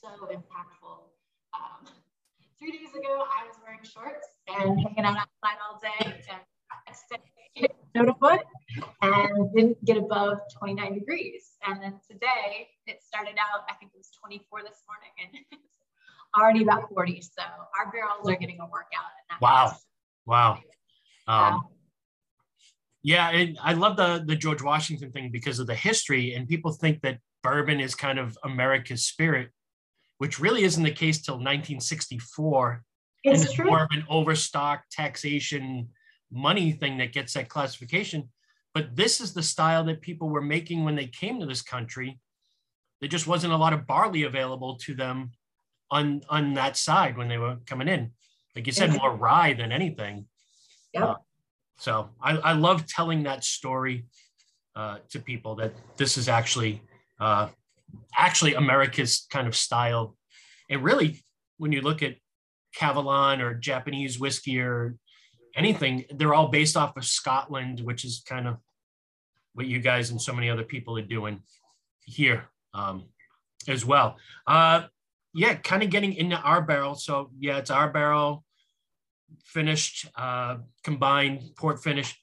so impactful. Um, three days ago, I was wearing shorts and hanging out outside all day, and I stayed to foot and didn't get above 29 degrees. And then today it started out, I think it was 24 this morning and already about 40. So our barrels are getting a workout. wow. Wow. Um, yeah, and I love the the George Washington thing because of the history, and people think that bourbon is kind of America's spirit, which really isn't the case till 1964. It's, and it's true. more of an overstock taxation money thing that gets that classification. But this is the style that people were making when they came to this country. There just wasn't a lot of barley available to them on on that side when they were coming in. Like you said, more rye than anything. Yeah. Uh, so I, I love telling that story uh, to people that this is actually uh, actually America's kind of style. And really, when you look at Kavalan or Japanese whiskey or anything, they're all based off of Scotland, which is kind of what you guys and so many other people are doing here um, as well. Uh, yeah, kind of getting into our barrel. So yeah, it's our barrel, finished, uh, combined port finish,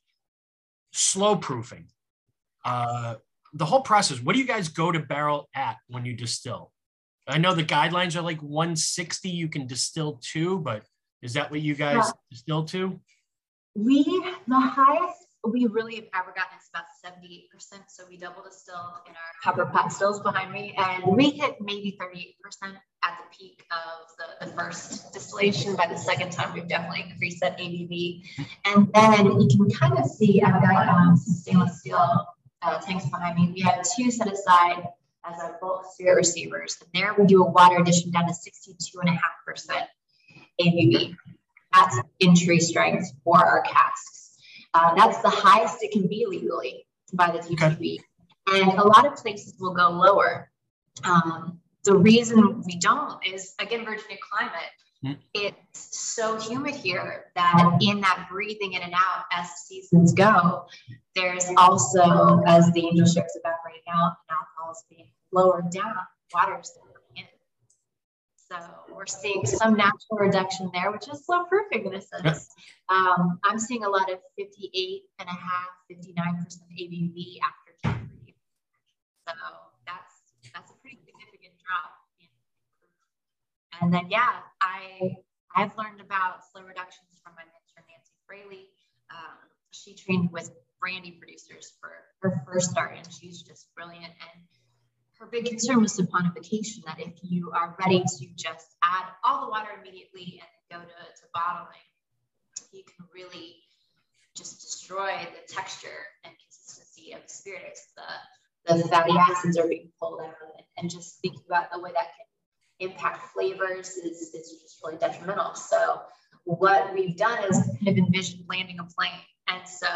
slow proofing. Uh, the whole process. What do you guys go to barrel at when you distill? I know the guidelines are like 160. You can distill to, but is that what you guys yeah. distill to? We, the highest we really have ever gotten is about 78%. So we double distill in our copper pot stills behind me, and we hit maybe 38% at the peak of the, the first distillation. By the second time, we've definitely increased that ABV. And then you can kind of see, I've got um, some stainless steel uh, tanks behind me. We have two set aside as our bulk spirit receivers. And there we do a water addition down to 62.5% ABV. That's entry strength for our casks. Uh, that's the highest it can be legally by the TTB. Okay. And a lot of places will go lower. Um, the reason we don't is, again, Virginia climate. Mm. It's so humid here that in that breathing in and out as seasons go, there's also, as the angel strips evaporating out and alcohol is being lowered down, water water's so we're seeing some natural reduction there, which is slow proofing in a sense. Um, I'm seeing a lot of 58 and a half, 59% ABV after January. So that's that's a pretty significant drop. And then yeah, I I've learned about slow reductions from my mentor Nancy Fraley. Um, she trained with brandy producers for her first start, and she's just brilliant. Her big concern was saponification, that if you are ready to just add all the water immediately and go to, to bottling, you can really just destroy the texture and consistency of spirits, the, the fatty acids are being pulled out, and, and just thinking about the way that can impact flavors is, is just really detrimental. So what we've done is kind of envision landing a plane. And so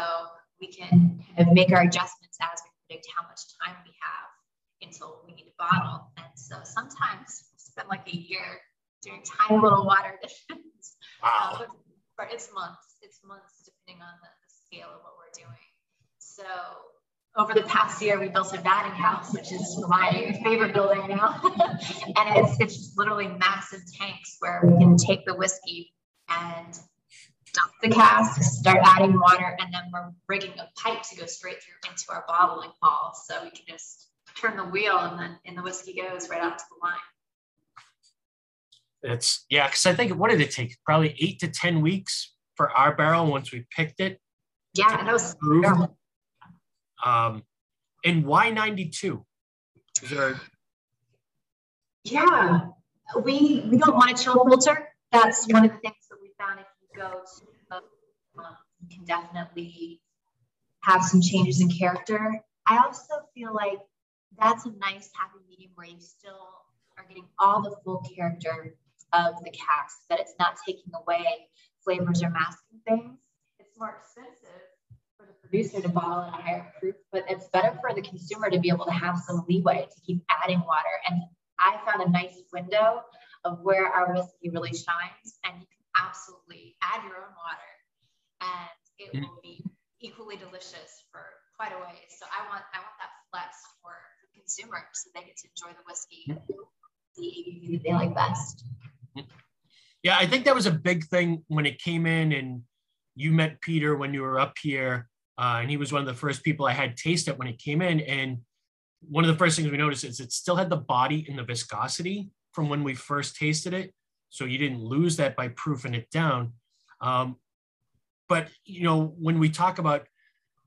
we can kind of make our adjustments as we predict how much time we have until we need to bottle. And so sometimes we spend like a year doing tiny little water additions. Wow. Uh, it's months. It's months depending on the, the scale of what we're doing. So over the past year, we built a vatting house, which is my favorite building now. and it's, it's just literally massive tanks where we can take the whiskey and dump the cask, start adding water, and then we're rigging a pipe to go straight through into our bottling hall. So we can just turn the wheel and then and the whiskey goes right out to the line. It's yeah, because I think what did it take? Probably eight to ten weeks for our barrel once we picked it. Yeah, that was approved. Um, and why ninety two? Is there? Yeah, we we don't want a chill filter. That's one of the things that we found. If you go to, um, you can definitely have some changes in character. I also feel like that's a nice happy medium where you still are getting all the full character of the cask, that it's not taking away flavors or masking things. It's more expensive for the producer to bottle at a higher proof, but it's better for the consumer to be able to have some leeway to keep adding water. And I found a nice window of where our whiskey really shines, and you can absolutely add your own water, and it mm. will be equally delicious for quite a ways. So I want I want that flex for the consumer so they get to enjoy the whiskey, the ABV that they like best. Yeah, I think that was a big thing when it came in, and you met Peter when you were up here, uh, and he was one of the first people I had taste it when it came in. And one of the first things we noticed is it still had the body and the viscosity from when we first tasted it, so you didn't lose that by proofing it down. Um, but you know, when we talk about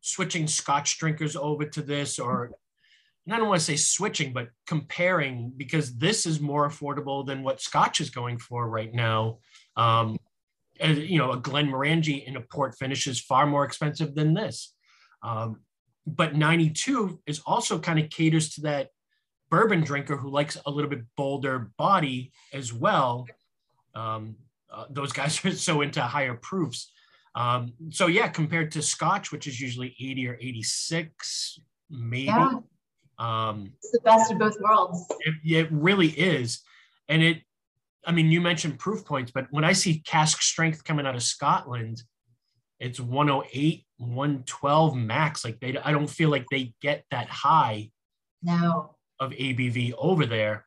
switching Scotch drinkers over to this, or I don't want to say switching, but comparing because this is more affordable than what Scotch is going for right now. Um, you know, a Glen Glenmorangie in a port finish is far more expensive than this. Um, but 92 is also kind of caters to that bourbon drinker who likes a little bit bolder body as well. Um, uh, those guys are so into higher proofs. Um, so yeah, compared to Scotch, which is usually 80 or 86, maybe. Yeah. Um, it's the best of both worlds. It, it really is. And it, I mean, you mentioned proof points, but when I see cask strength coming out of Scotland, it's 108, 112 max. Like they, I don't feel like they get that high. No. Of ABV over there,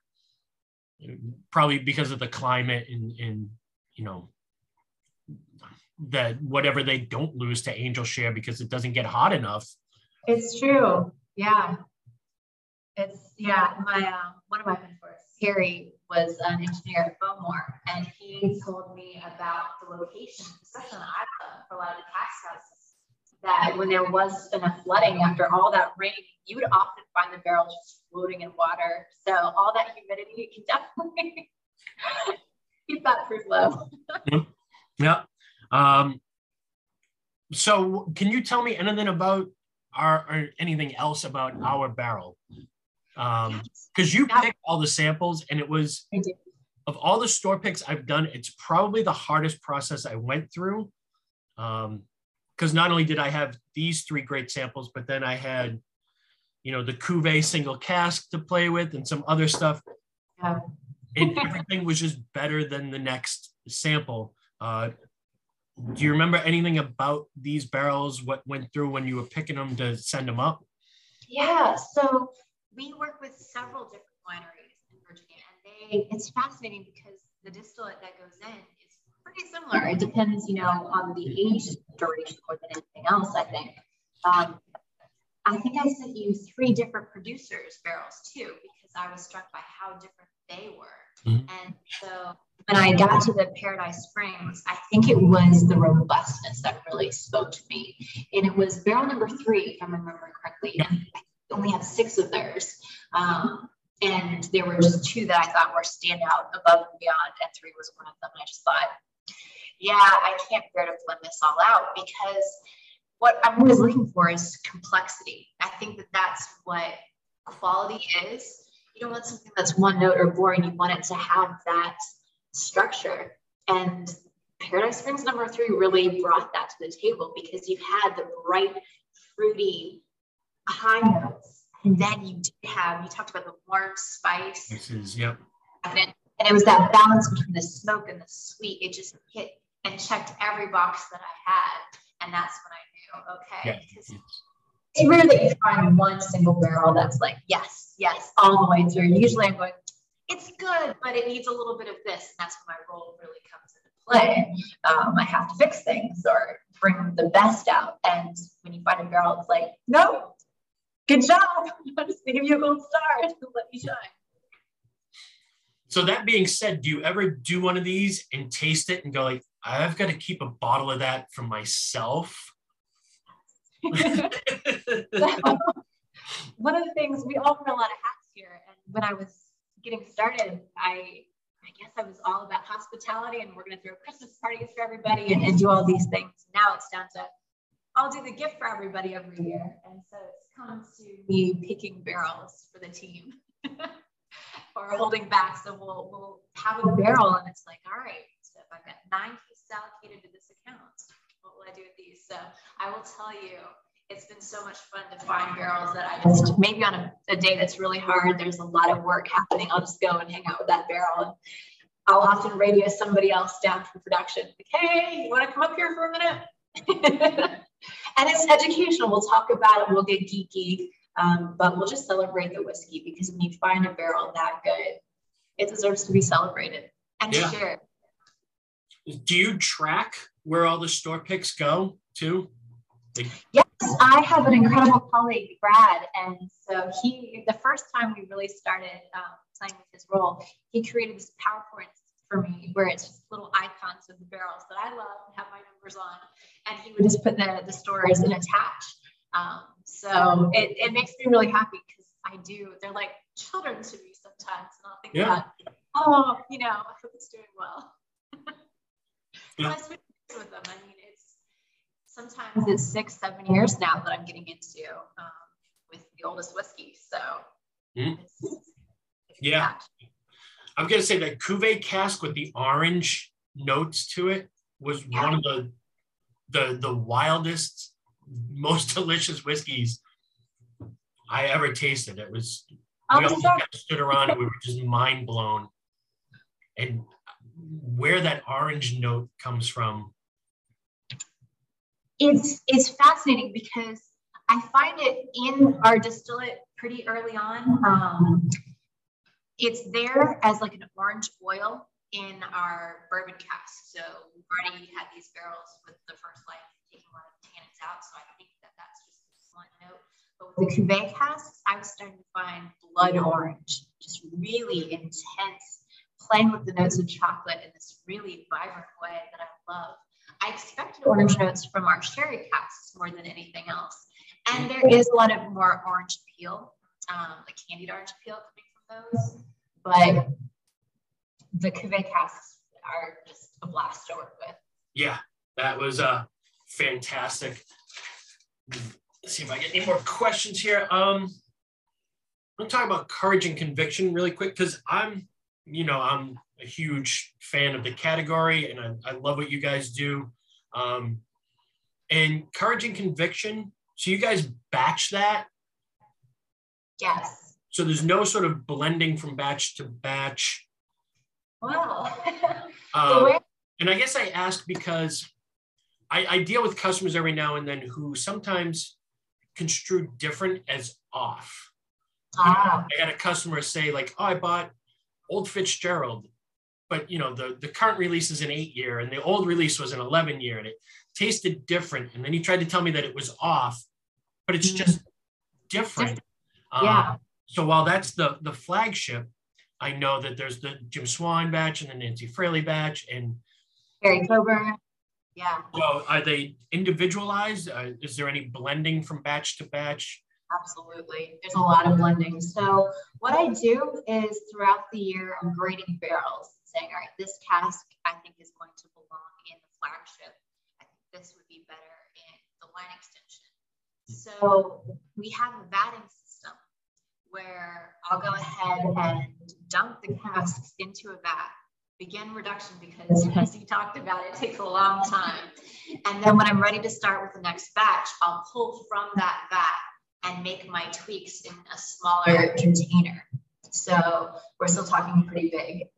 probably because of the climate and, and you know, that whatever they don't lose to angel share because it doesn't get hot enough. It's true. Yeah. It's yeah, my uh, one of my mentors, Harry, was an engineer at Bowmore, and he told me about the location, especially on the for a lot of the cask houses, that when there was enough flooding after all that rain, you would often find the barrels just floating in water. So all that humidity can definitely keep that proof low. yeah. Um, so can you tell me anything about our or anything else about our barrel? Um because you picked all the samples and it was of all the store picks i've done it's probably the hardest process i went through. Um because not only did i have these three great samples but then i had you know the cuvee single cask to play with and some other stuff. Yeah. and everything was just better than the next sample. Uh do you remember anything about these barrels what went through when you were picking them to send them up? Yeah so we work with several different wineries in Virginia, and they it's fascinating because the distillate that goes in is pretty similar. It depends, you know, on the age duration more than anything else. I think. Um, I think I sent you three different producers barrels too, because I was struck by how different they were. Mm-hmm. And so when I got to the Paradise Springs, I think it was the robustness that really spoke to me. And it was barrel number three, if I'm remembering correctly. Only have six of theirs. Um, and there were just two that I thought were standout above and beyond, and three was one of them. I just thought, yeah, I can't bear to blend this all out because what I'm always looking for is complexity. I think that that's what quality is. You don't want something that's one note or boring. You want it to have that structure. And Paradise Springs number three really brought that to the table because you had the bright, fruity high notes. And then you did have, you talked about the warm spice. This is, yep. And it was that balance between the smoke and the sweet. It just hit and checked every box that I had. And that's when I knew, okay, yeah. it's rare that you find one single barrel that's like, yes, yes, all the way through. Usually I'm going, it's good, but it needs a little bit of this. And that's when my role really comes into play. Um, I have to fix things or bring the best out. And when you find a barrel, it's like, no, good job. I'm just gonna give you a gold star let me shine. So that being said, do you ever do one of these and taste it and go like, I've got to keep a bottle of that for myself? so, one of the things we all wear a lot of hats here, and when I was getting started, I I guess I was all about hospitality and we're going to throw Christmas parties for everybody and, and do all these things. Now it's down to I'll do the gift for everybody every year. And so it's come to me picking barrels for the team or holding back. So we'll, we'll have a barrel and it's like, all right, so if I've got nine cases allocated to this account, what will I do with these? So I will tell you, it's been so much fun to find barrels that I just maybe on a, a, day that's really hard, there's a lot of work happening. I'll just go and hang out with that barrel. And I'll often radio somebody else down from production, like, hey, you want to come up here for a minute? and it's educational. We'll talk about it, we'll get geeky, um, but we'll just celebrate the whiskey because when you find a barrel that good, it deserves to be celebrated and yeah. shared. Do you track where all the store picks go too? Yes, I have an incredible colleague, Brad. And so he, the first time we really started um, playing with his role, he created this PowerPoint for me where it's just little icons of the barrels that I love and have my numbers on. And he would just put the, the stores and attach. Um, so it, it makes me really happy because I do, they're like children to me sometimes. And I'll think yeah. about, oh, you know, I hope it's doing well. yeah. I switch with them. I mean, it's sometimes it's six, seven years now that I'm getting into um, with the oldest whiskey. So mm. it's, it's yeah. I'm gonna say that Cuvée cask with the orange notes to it was yeah. one of the the the wildest, most delicious whiskeys I ever tasted. It was we all stood around and we were just mind blown. And where that orange note comes from it's it's fascinating because I find it in our distillate pretty early on. Um, it's there as like an orange oil in our bourbon cask. So we've already had these barrels with the first life taking a lot of tannins out. So I think that that's just a blunt note. But with the Cuvée casks, I was starting to find blood orange, just really intense, playing with the notes of chocolate in this really vibrant way that I love. I expected orange notes from our sherry casks more than anything else. And there is a lot of more orange peel, um, like candied orange peel coming those. But the cuvee casks are just a blast to work with. Yeah, that was uh, fantastic. Let's see if I get any more questions here. Um, I'm talk about courage and conviction really quick because I'm, you know, I'm a huge fan of the category and I, I love what you guys do. Um, and courage and conviction. So you guys batch that? Yes. So there's no sort of blending from batch to batch. Wow. um, and I guess I ask because I, I deal with customers every now and then who sometimes construe different as off. Ah. I had a customer say like, "Oh, I bought Old Fitzgerald but you know the the current release is an eight year and the old release was an 11 year and it tasted different and then he tried to tell me that it was off but it's just different yeah um, so while that's the the flagship i know that there's the jim swan batch and the nancy fraley batch and Harry Cockburn. Yeah. So are they individualized? Uh, is there any blending from batch to batch? Absolutely. There's a lot of blending. So what I do is throughout the year, I'm grading barrels saying, all right, this cask I think is going to belong in the flagship. I think this would be better in the line extension. So we have a vatting system where I'll go ahead and dump the casks into a vat, begin reduction because as you talked about, it takes a long time. And then when I'm ready to start with the next batch, I'll pull from that vat and make my tweaks in a smaller container. So we're still talking pretty big.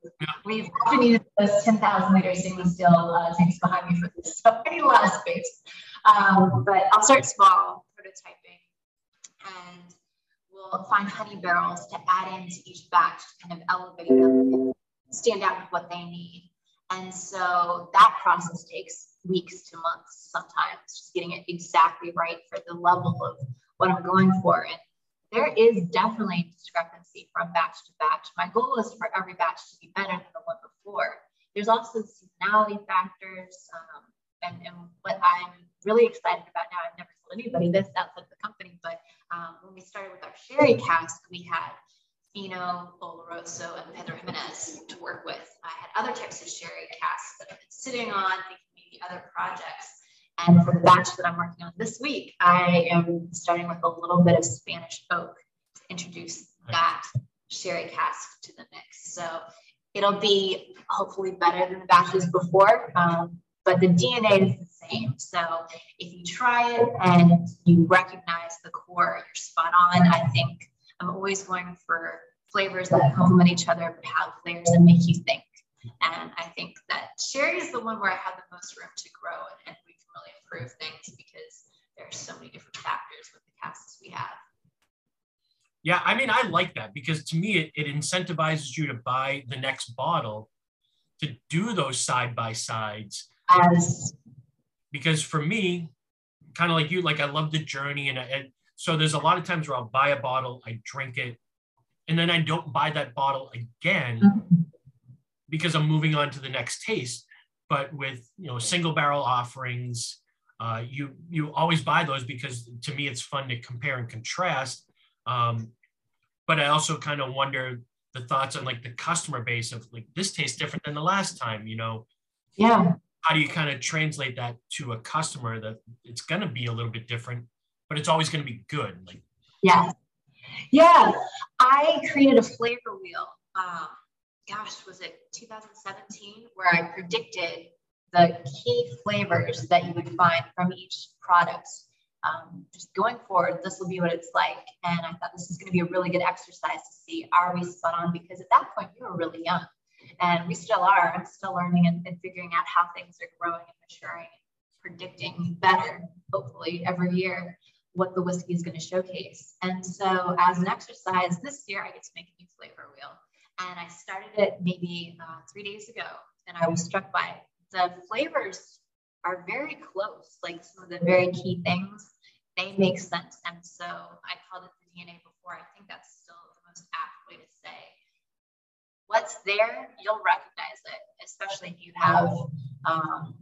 We've often used those 10,000 liter stainless steel uh, tanks behind me for this, so need a lot of space. Um, but I'll start small, prototyping, and we'll find honey barrels to add into each batch to kind of elevate them, and stand out with what they need. And so that process takes weeks to months sometimes, just getting it exactly right for the level of what I'm going for. And there is definitely discrepancy from batch to batch. My goal is for every batch to be better than the one before. There's also seasonality factors. Um, and, and what I'm really excited about now, I've never told anybody this outside of the company, but um, when we started with our sherry cask, we had Fino, Oloroso, and Pedro Jimenez to work with. I had other types of sherry casks that I've been sitting on, thinking maybe other projects. And for the batch that I'm working on this week, I am starting with a little bit of Spanish oak to introduce that sherry cask to the mix. So it'll be hopefully better than the batches before, um, but the DNA is the same. So if you try it and you recognize the core, you're spot on. I think I'm always going for flavors that complement each other, but have flavors that make you think. And I think that sherry is the one where I have the most room to grow and, and we can really improve things because there are so many different factors with the casks we have. Yeah, I mean, I like that because to me, it, it incentivizes you to buy the next bottle to do those side by sides. As because for me, kind of like you, like I love the journey, and, I, and so there's a lot of times where I'll buy a bottle, I drink it, and then I don't buy that bottle again mm-hmm. because I'm moving on to the next taste. But with you know single barrel offerings uh, you you always buy those because to me it's fun to compare and contrast. Um, but i also kind of wonder the thoughts on like the customer base of like this tastes different than the last time you know? Yeah how do you kind of translate that to a customer that it's going to be a little bit different but it's always going to be good like yeah yeah i created a flavor wheel um, gosh, was it 2017, where I predicted the key flavors that you would find from each product. Um, just going forward, this will be what it's like. And I thought this is going to be a really good exercise to see are we spot on? Because at that point, we were really young and we still are. I'm still learning and, and figuring out how things are growing and maturing and predicting better, hopefully, every year what the whiskey is going to showcase. And so, as an exercise this year, I get to make a new flavor wheel and I started it maybe uh, three days ago, and I was struck by the flavors are very close. Like some of the very key things, they make sense. And so I called it the DNA before. I think that's still the most apt way to say what's there. You'll recognize it, especially if you have um,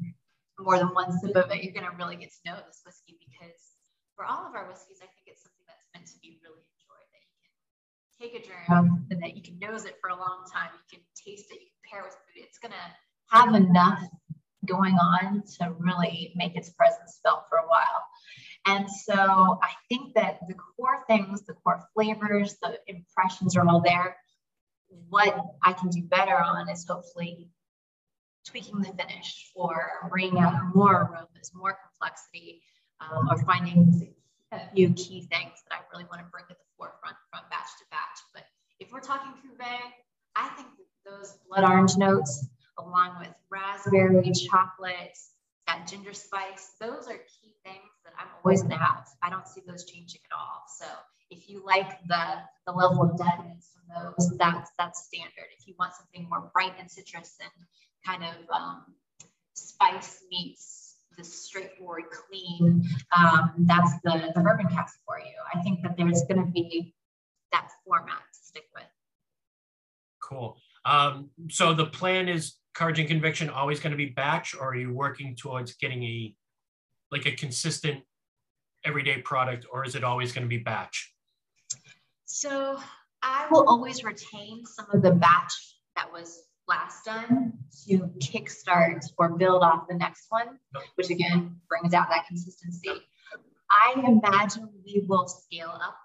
more than one sip of it. You're going to really get to know this whiskey because for all of our whiskeys, I think it's something that's meant to be really enjoyed that you can take a germ and that you can nose it for a long time. You can taste it, you can pair with food. It's gonna have enough going on to really make its presence felt for a while. And so I think that the core things, the core flavors, the impressions are all there. What I can do better on is hopefully tweaking the finish or bringing out more aromas, more complexity, um, or finding a few key things that I really want to bring to the forefront from batch to batch. But if we're talking Cuvée, I think those blood orange notes, along with raspberry, chocolate, that ginger spice, those are key things that I'm always going to have. I don't see those changing at all. So if you like the, the level of deadness from those, that's, that's standard. If you want something more bright and citrus and kind of um, spice meets this straightforward, clean. Um, that's the, the bourbon cask for you. I think that there's going to be that format to stick with. Cool. Um, so the plan is courage and conviction always going to be batch, or are you working towards getting a like a consistent everyday product, or is it always going to be batch? So I will always retain some of the batch that was last done to kickstart or build off the next one, which again brings out that consistency. I imagine we will scale up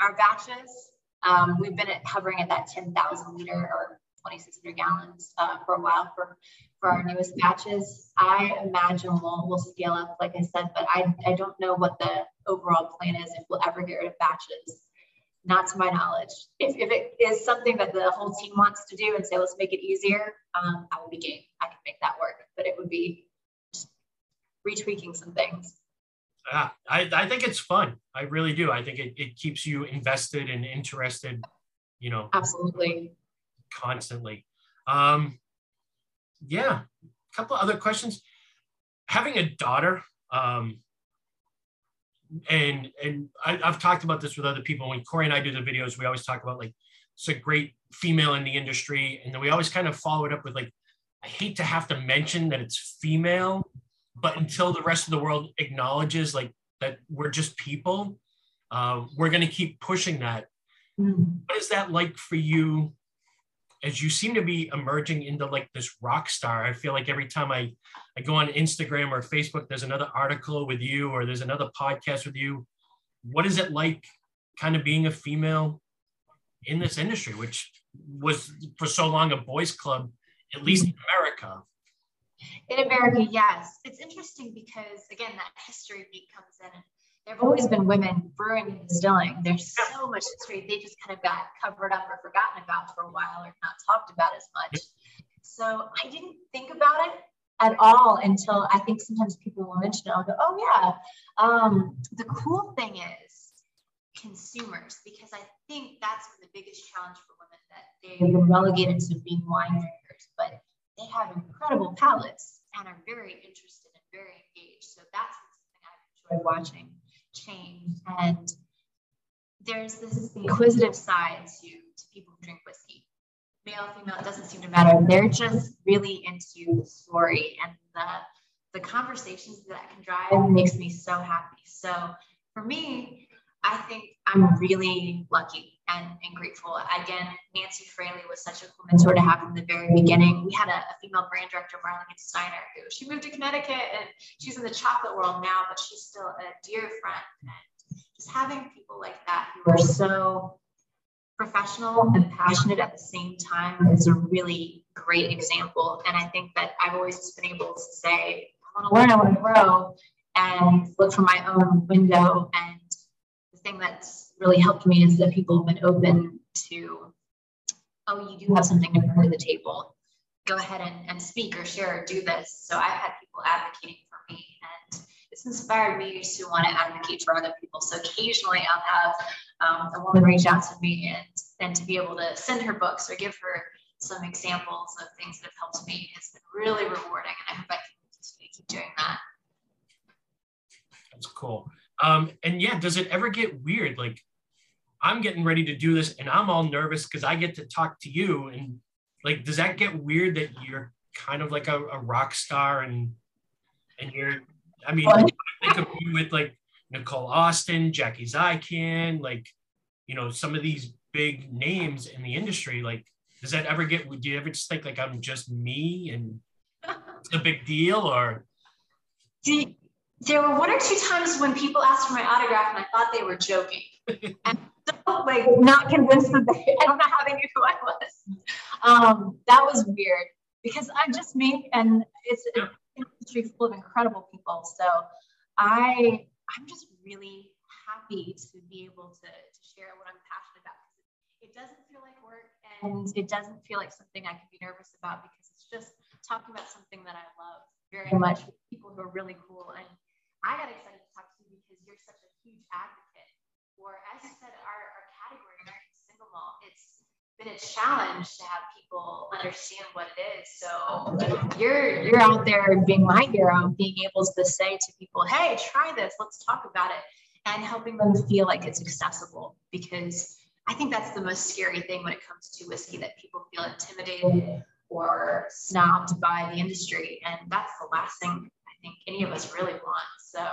our batches. Um, we've been at, hovering at that 10,000 liter or 2,600 gallons uh, for a while for, for our newest batches. I imagine we'll, we'll scale up, like I said, but I, I don't know what the overall plan is if we'll ever get rid of batches. Not to my knowledge. If, if it is something that the whole team wants to do and say, let's make it easier, um, I will be game. I can make that work, but it would be retweaking some things. Yeah, I, I think it's fun. I really do. I think it, it keeps you invested and interested, you know. Absolutely. Constantly. Um, yeah. A couple other questions. Having a daughter, um, and and I, have talked about this with other people. When Corey and I do the videos, we always talk about like it's a great female in the industry, and then we always kind of follow it up with like, I hate to have to mention that it's female, but until the rest of the world acknowledges like that we're just people, uh, we're going to keep pushing that. Mm. What is that like for you? As you seem to be emerging into like this rock star, I feel like every time I, I go on Instagram or Facebook, there's another article with you or there's another podcast with you. What is it like kind of being a female in this industry, which was for so long a boys club, at least in America? In America, yes. It's interesting because, again, that history beat comes in. And there have always been women brewing and distilling. There's so much history. They just kind of got covered up or forgotten about for a while or not talked about as much. So I didn't think about it at all until I think sometimes people will mention it. I'll go, oh, yeah. Um, the cool thing is consumers, because I think that's the biggest challenge for women that they've been relegated to being wine drinkers. But they have incredible palates and are very interested and very engaged. So that's something I've enjoyed watching change. And there's this inquisitive side to, to people who drink whiskey. Male, female, it doesn't seem to matter. They're just really into the story and the the conversations that can drive makes me so happy. So for me, I think I'm really lucky and, and grateful. Again, Nancy Fraley was such a cool mentor to have from the very beginning. We had a, a female brand director, Marlene Steiner, who she moved to Connecticut and she's in the chocolate world now, but she's still a dear friend. And just having people like that who are so professional and passionate at the same time is a really great example. And I think that I've always been able to say, I want to learn, I want to grow, and look for my own window and thing that's really helped me is that people have been open to, oh, you do have something to bring to the table. Go ahead and, and speak or share or do this. So I've had people advocating for me and it's inspired me to want to advocate for other people. So occasionally I'll have um, a woman reach out to me and, then to be able to send her books or give her some examples of things that have helped me has been really rewarding. And I hope I can continue to keep doing that. That's cool. Um, and yeah, does it ever get weird? Like, I'm getting ready to do this and I'm all nervous because I get to talk to you. And like, does that get weird that you're kind of like a, a rock star and and you're, I mean, I think of you with like Nicole Austin, Jackie Zykan, like, you know, some of these big names in the industry. Like, does that ever get, do you ever just think like I'm just me and it's a big deal or? There were one or two times when people asked for my autograph and I thought they were joking. and so, like not convinced that they, I don't know how they knew who I was. Um, that was weird because I'm just me and it's an industry full of incredible people. So I I'm just really happy to be able to, to share what I'm passionate about it doesn't feel like work and it doesn't feel like something I can be nervous about because it's just talking about something that I love very much people who are really cool and I got excited to talk to you because you're such a huge advocate for, as you said, our, our category, American Single Malt. It's been a challenge to have people understand what it is. So you're you're out there being my hero, being able to say to people, "Hey, try this. Let's talk about it," and helping them feel like it's accessible. Because I think that's the most scary thing when it comes to whiskey that people feel intimidated or snobbed by the industry, and that's the last thing think any of us really want. So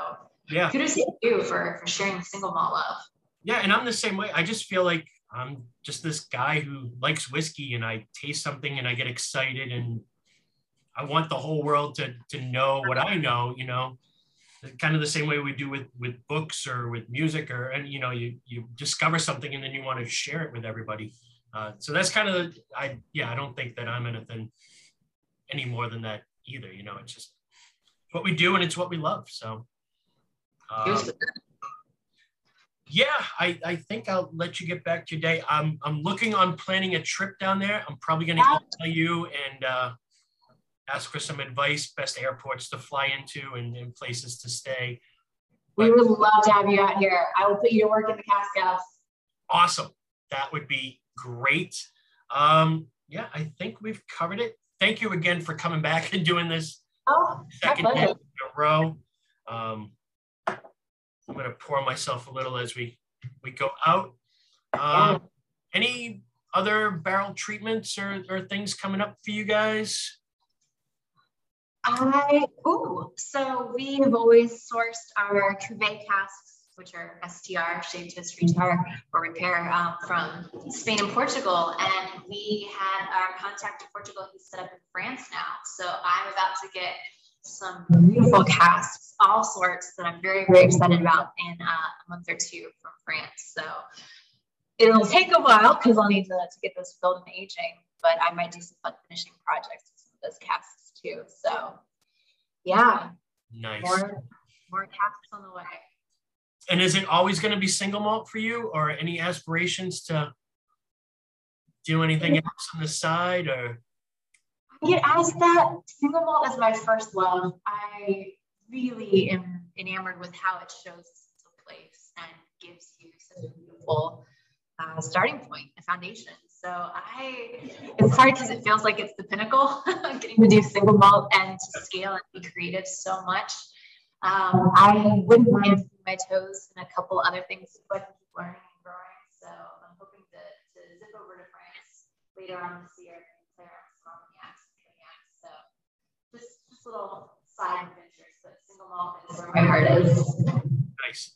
yeah, kudos to you for, for sharing the single malt love. Yeah, and I'm the same way. I just feel like I'm just this guy who likes whiskey and I taste something and I get excited and I want the whole world to to know what I know, you know. kind of the same way we do with with books or with music or and you know you you discover something and then you want to share it with everybody uh, so that's kind of i yeah i don't think that i'm anything any more than that either you know it's just what we do and it's what we love so um, yeah I, I think i'll let you get back to your day i'm i'm looking on planning a trip down there i'm probably going to email you and uh, ask for some advice, best airports to fly into and, and places to stay. But, we would love to have you out here. I will put you to work in the house. Awesome. That would be great. Um, yeah, I think we've covered it. Thank you again for coming back and doing this oh, second in a row. Um, I'm going to pour myself a little as we, we go out. Um. Any other barrel treatments or, or things coming up for you guys? I, oh, so we have always sourced our cuvee casks, which are STR, shave toast rechar or repair um, from Spain and Portugal. And we had our contact in Portugal who's set up in France now. So I'm about to get some beautiful casks, all sorts that I'm very, very excited about in uh, a month or two from France. So it'll take a while because I'll need to, to get those filled and aging, but I might do some fun finishing projects with some of those casks too. So yeah. Nice. More more tasks on the way. And is it always going to be single malt for you or any aspirations to do anything else on the side or I get asked that. Single malt is my first love. I really am enamored with how it shows the place and gives you such a beautiful uh, starting point, a foundation. So I, it's hard because it feels like it's the pinnacle, getting to do single malt and to scale and be creative so much. Um, I wouldn't mind my toes in a couple other things but I keep learning and growing. So I'm hoping to, to zip over to France later on this year and around with some Armagnacs and cognacs. So just, just little side adventures, but single malt is where my heart is. Nice.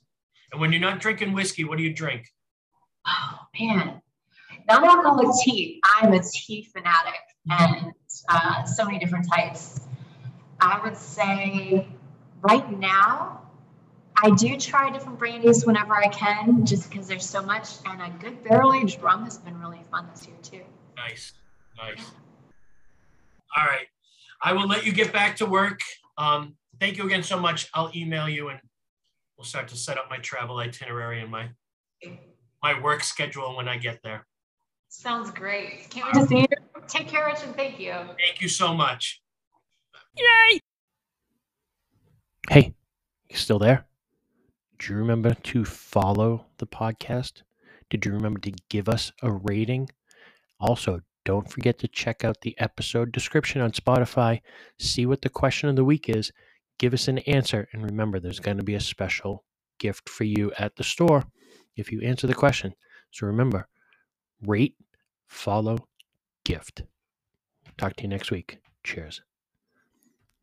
And when you're not drinking whiskey, what do you drink? Oh man, non-alcoholic tea. I'm a tea fanatic, and uh, so many different types. I would say right now, I do try different brandies whenever I can, just because there's so much. And a good barrel aged rum has been really fun this year too. Nice, nice. All right, I will let you get back to work. Um, thank you again so much. I'll email you and we'll start to set up my travel itinerary and my my work schedule when I get there. Sounds great. Can't wait to see you. Take care, Rich, and thank you. Thank you so much. Yay! Hey, you still there? Do you remember to follow the podcast? Did you remember to give us a rating? Also, don't forget to check out the episode description on Spotify. See what the question of the week is. Give us an answer. And remember, there's going to be a special gift for you at the store if you answer the question. So remember, rate, follow, gift. Talk to you next week. Cheers.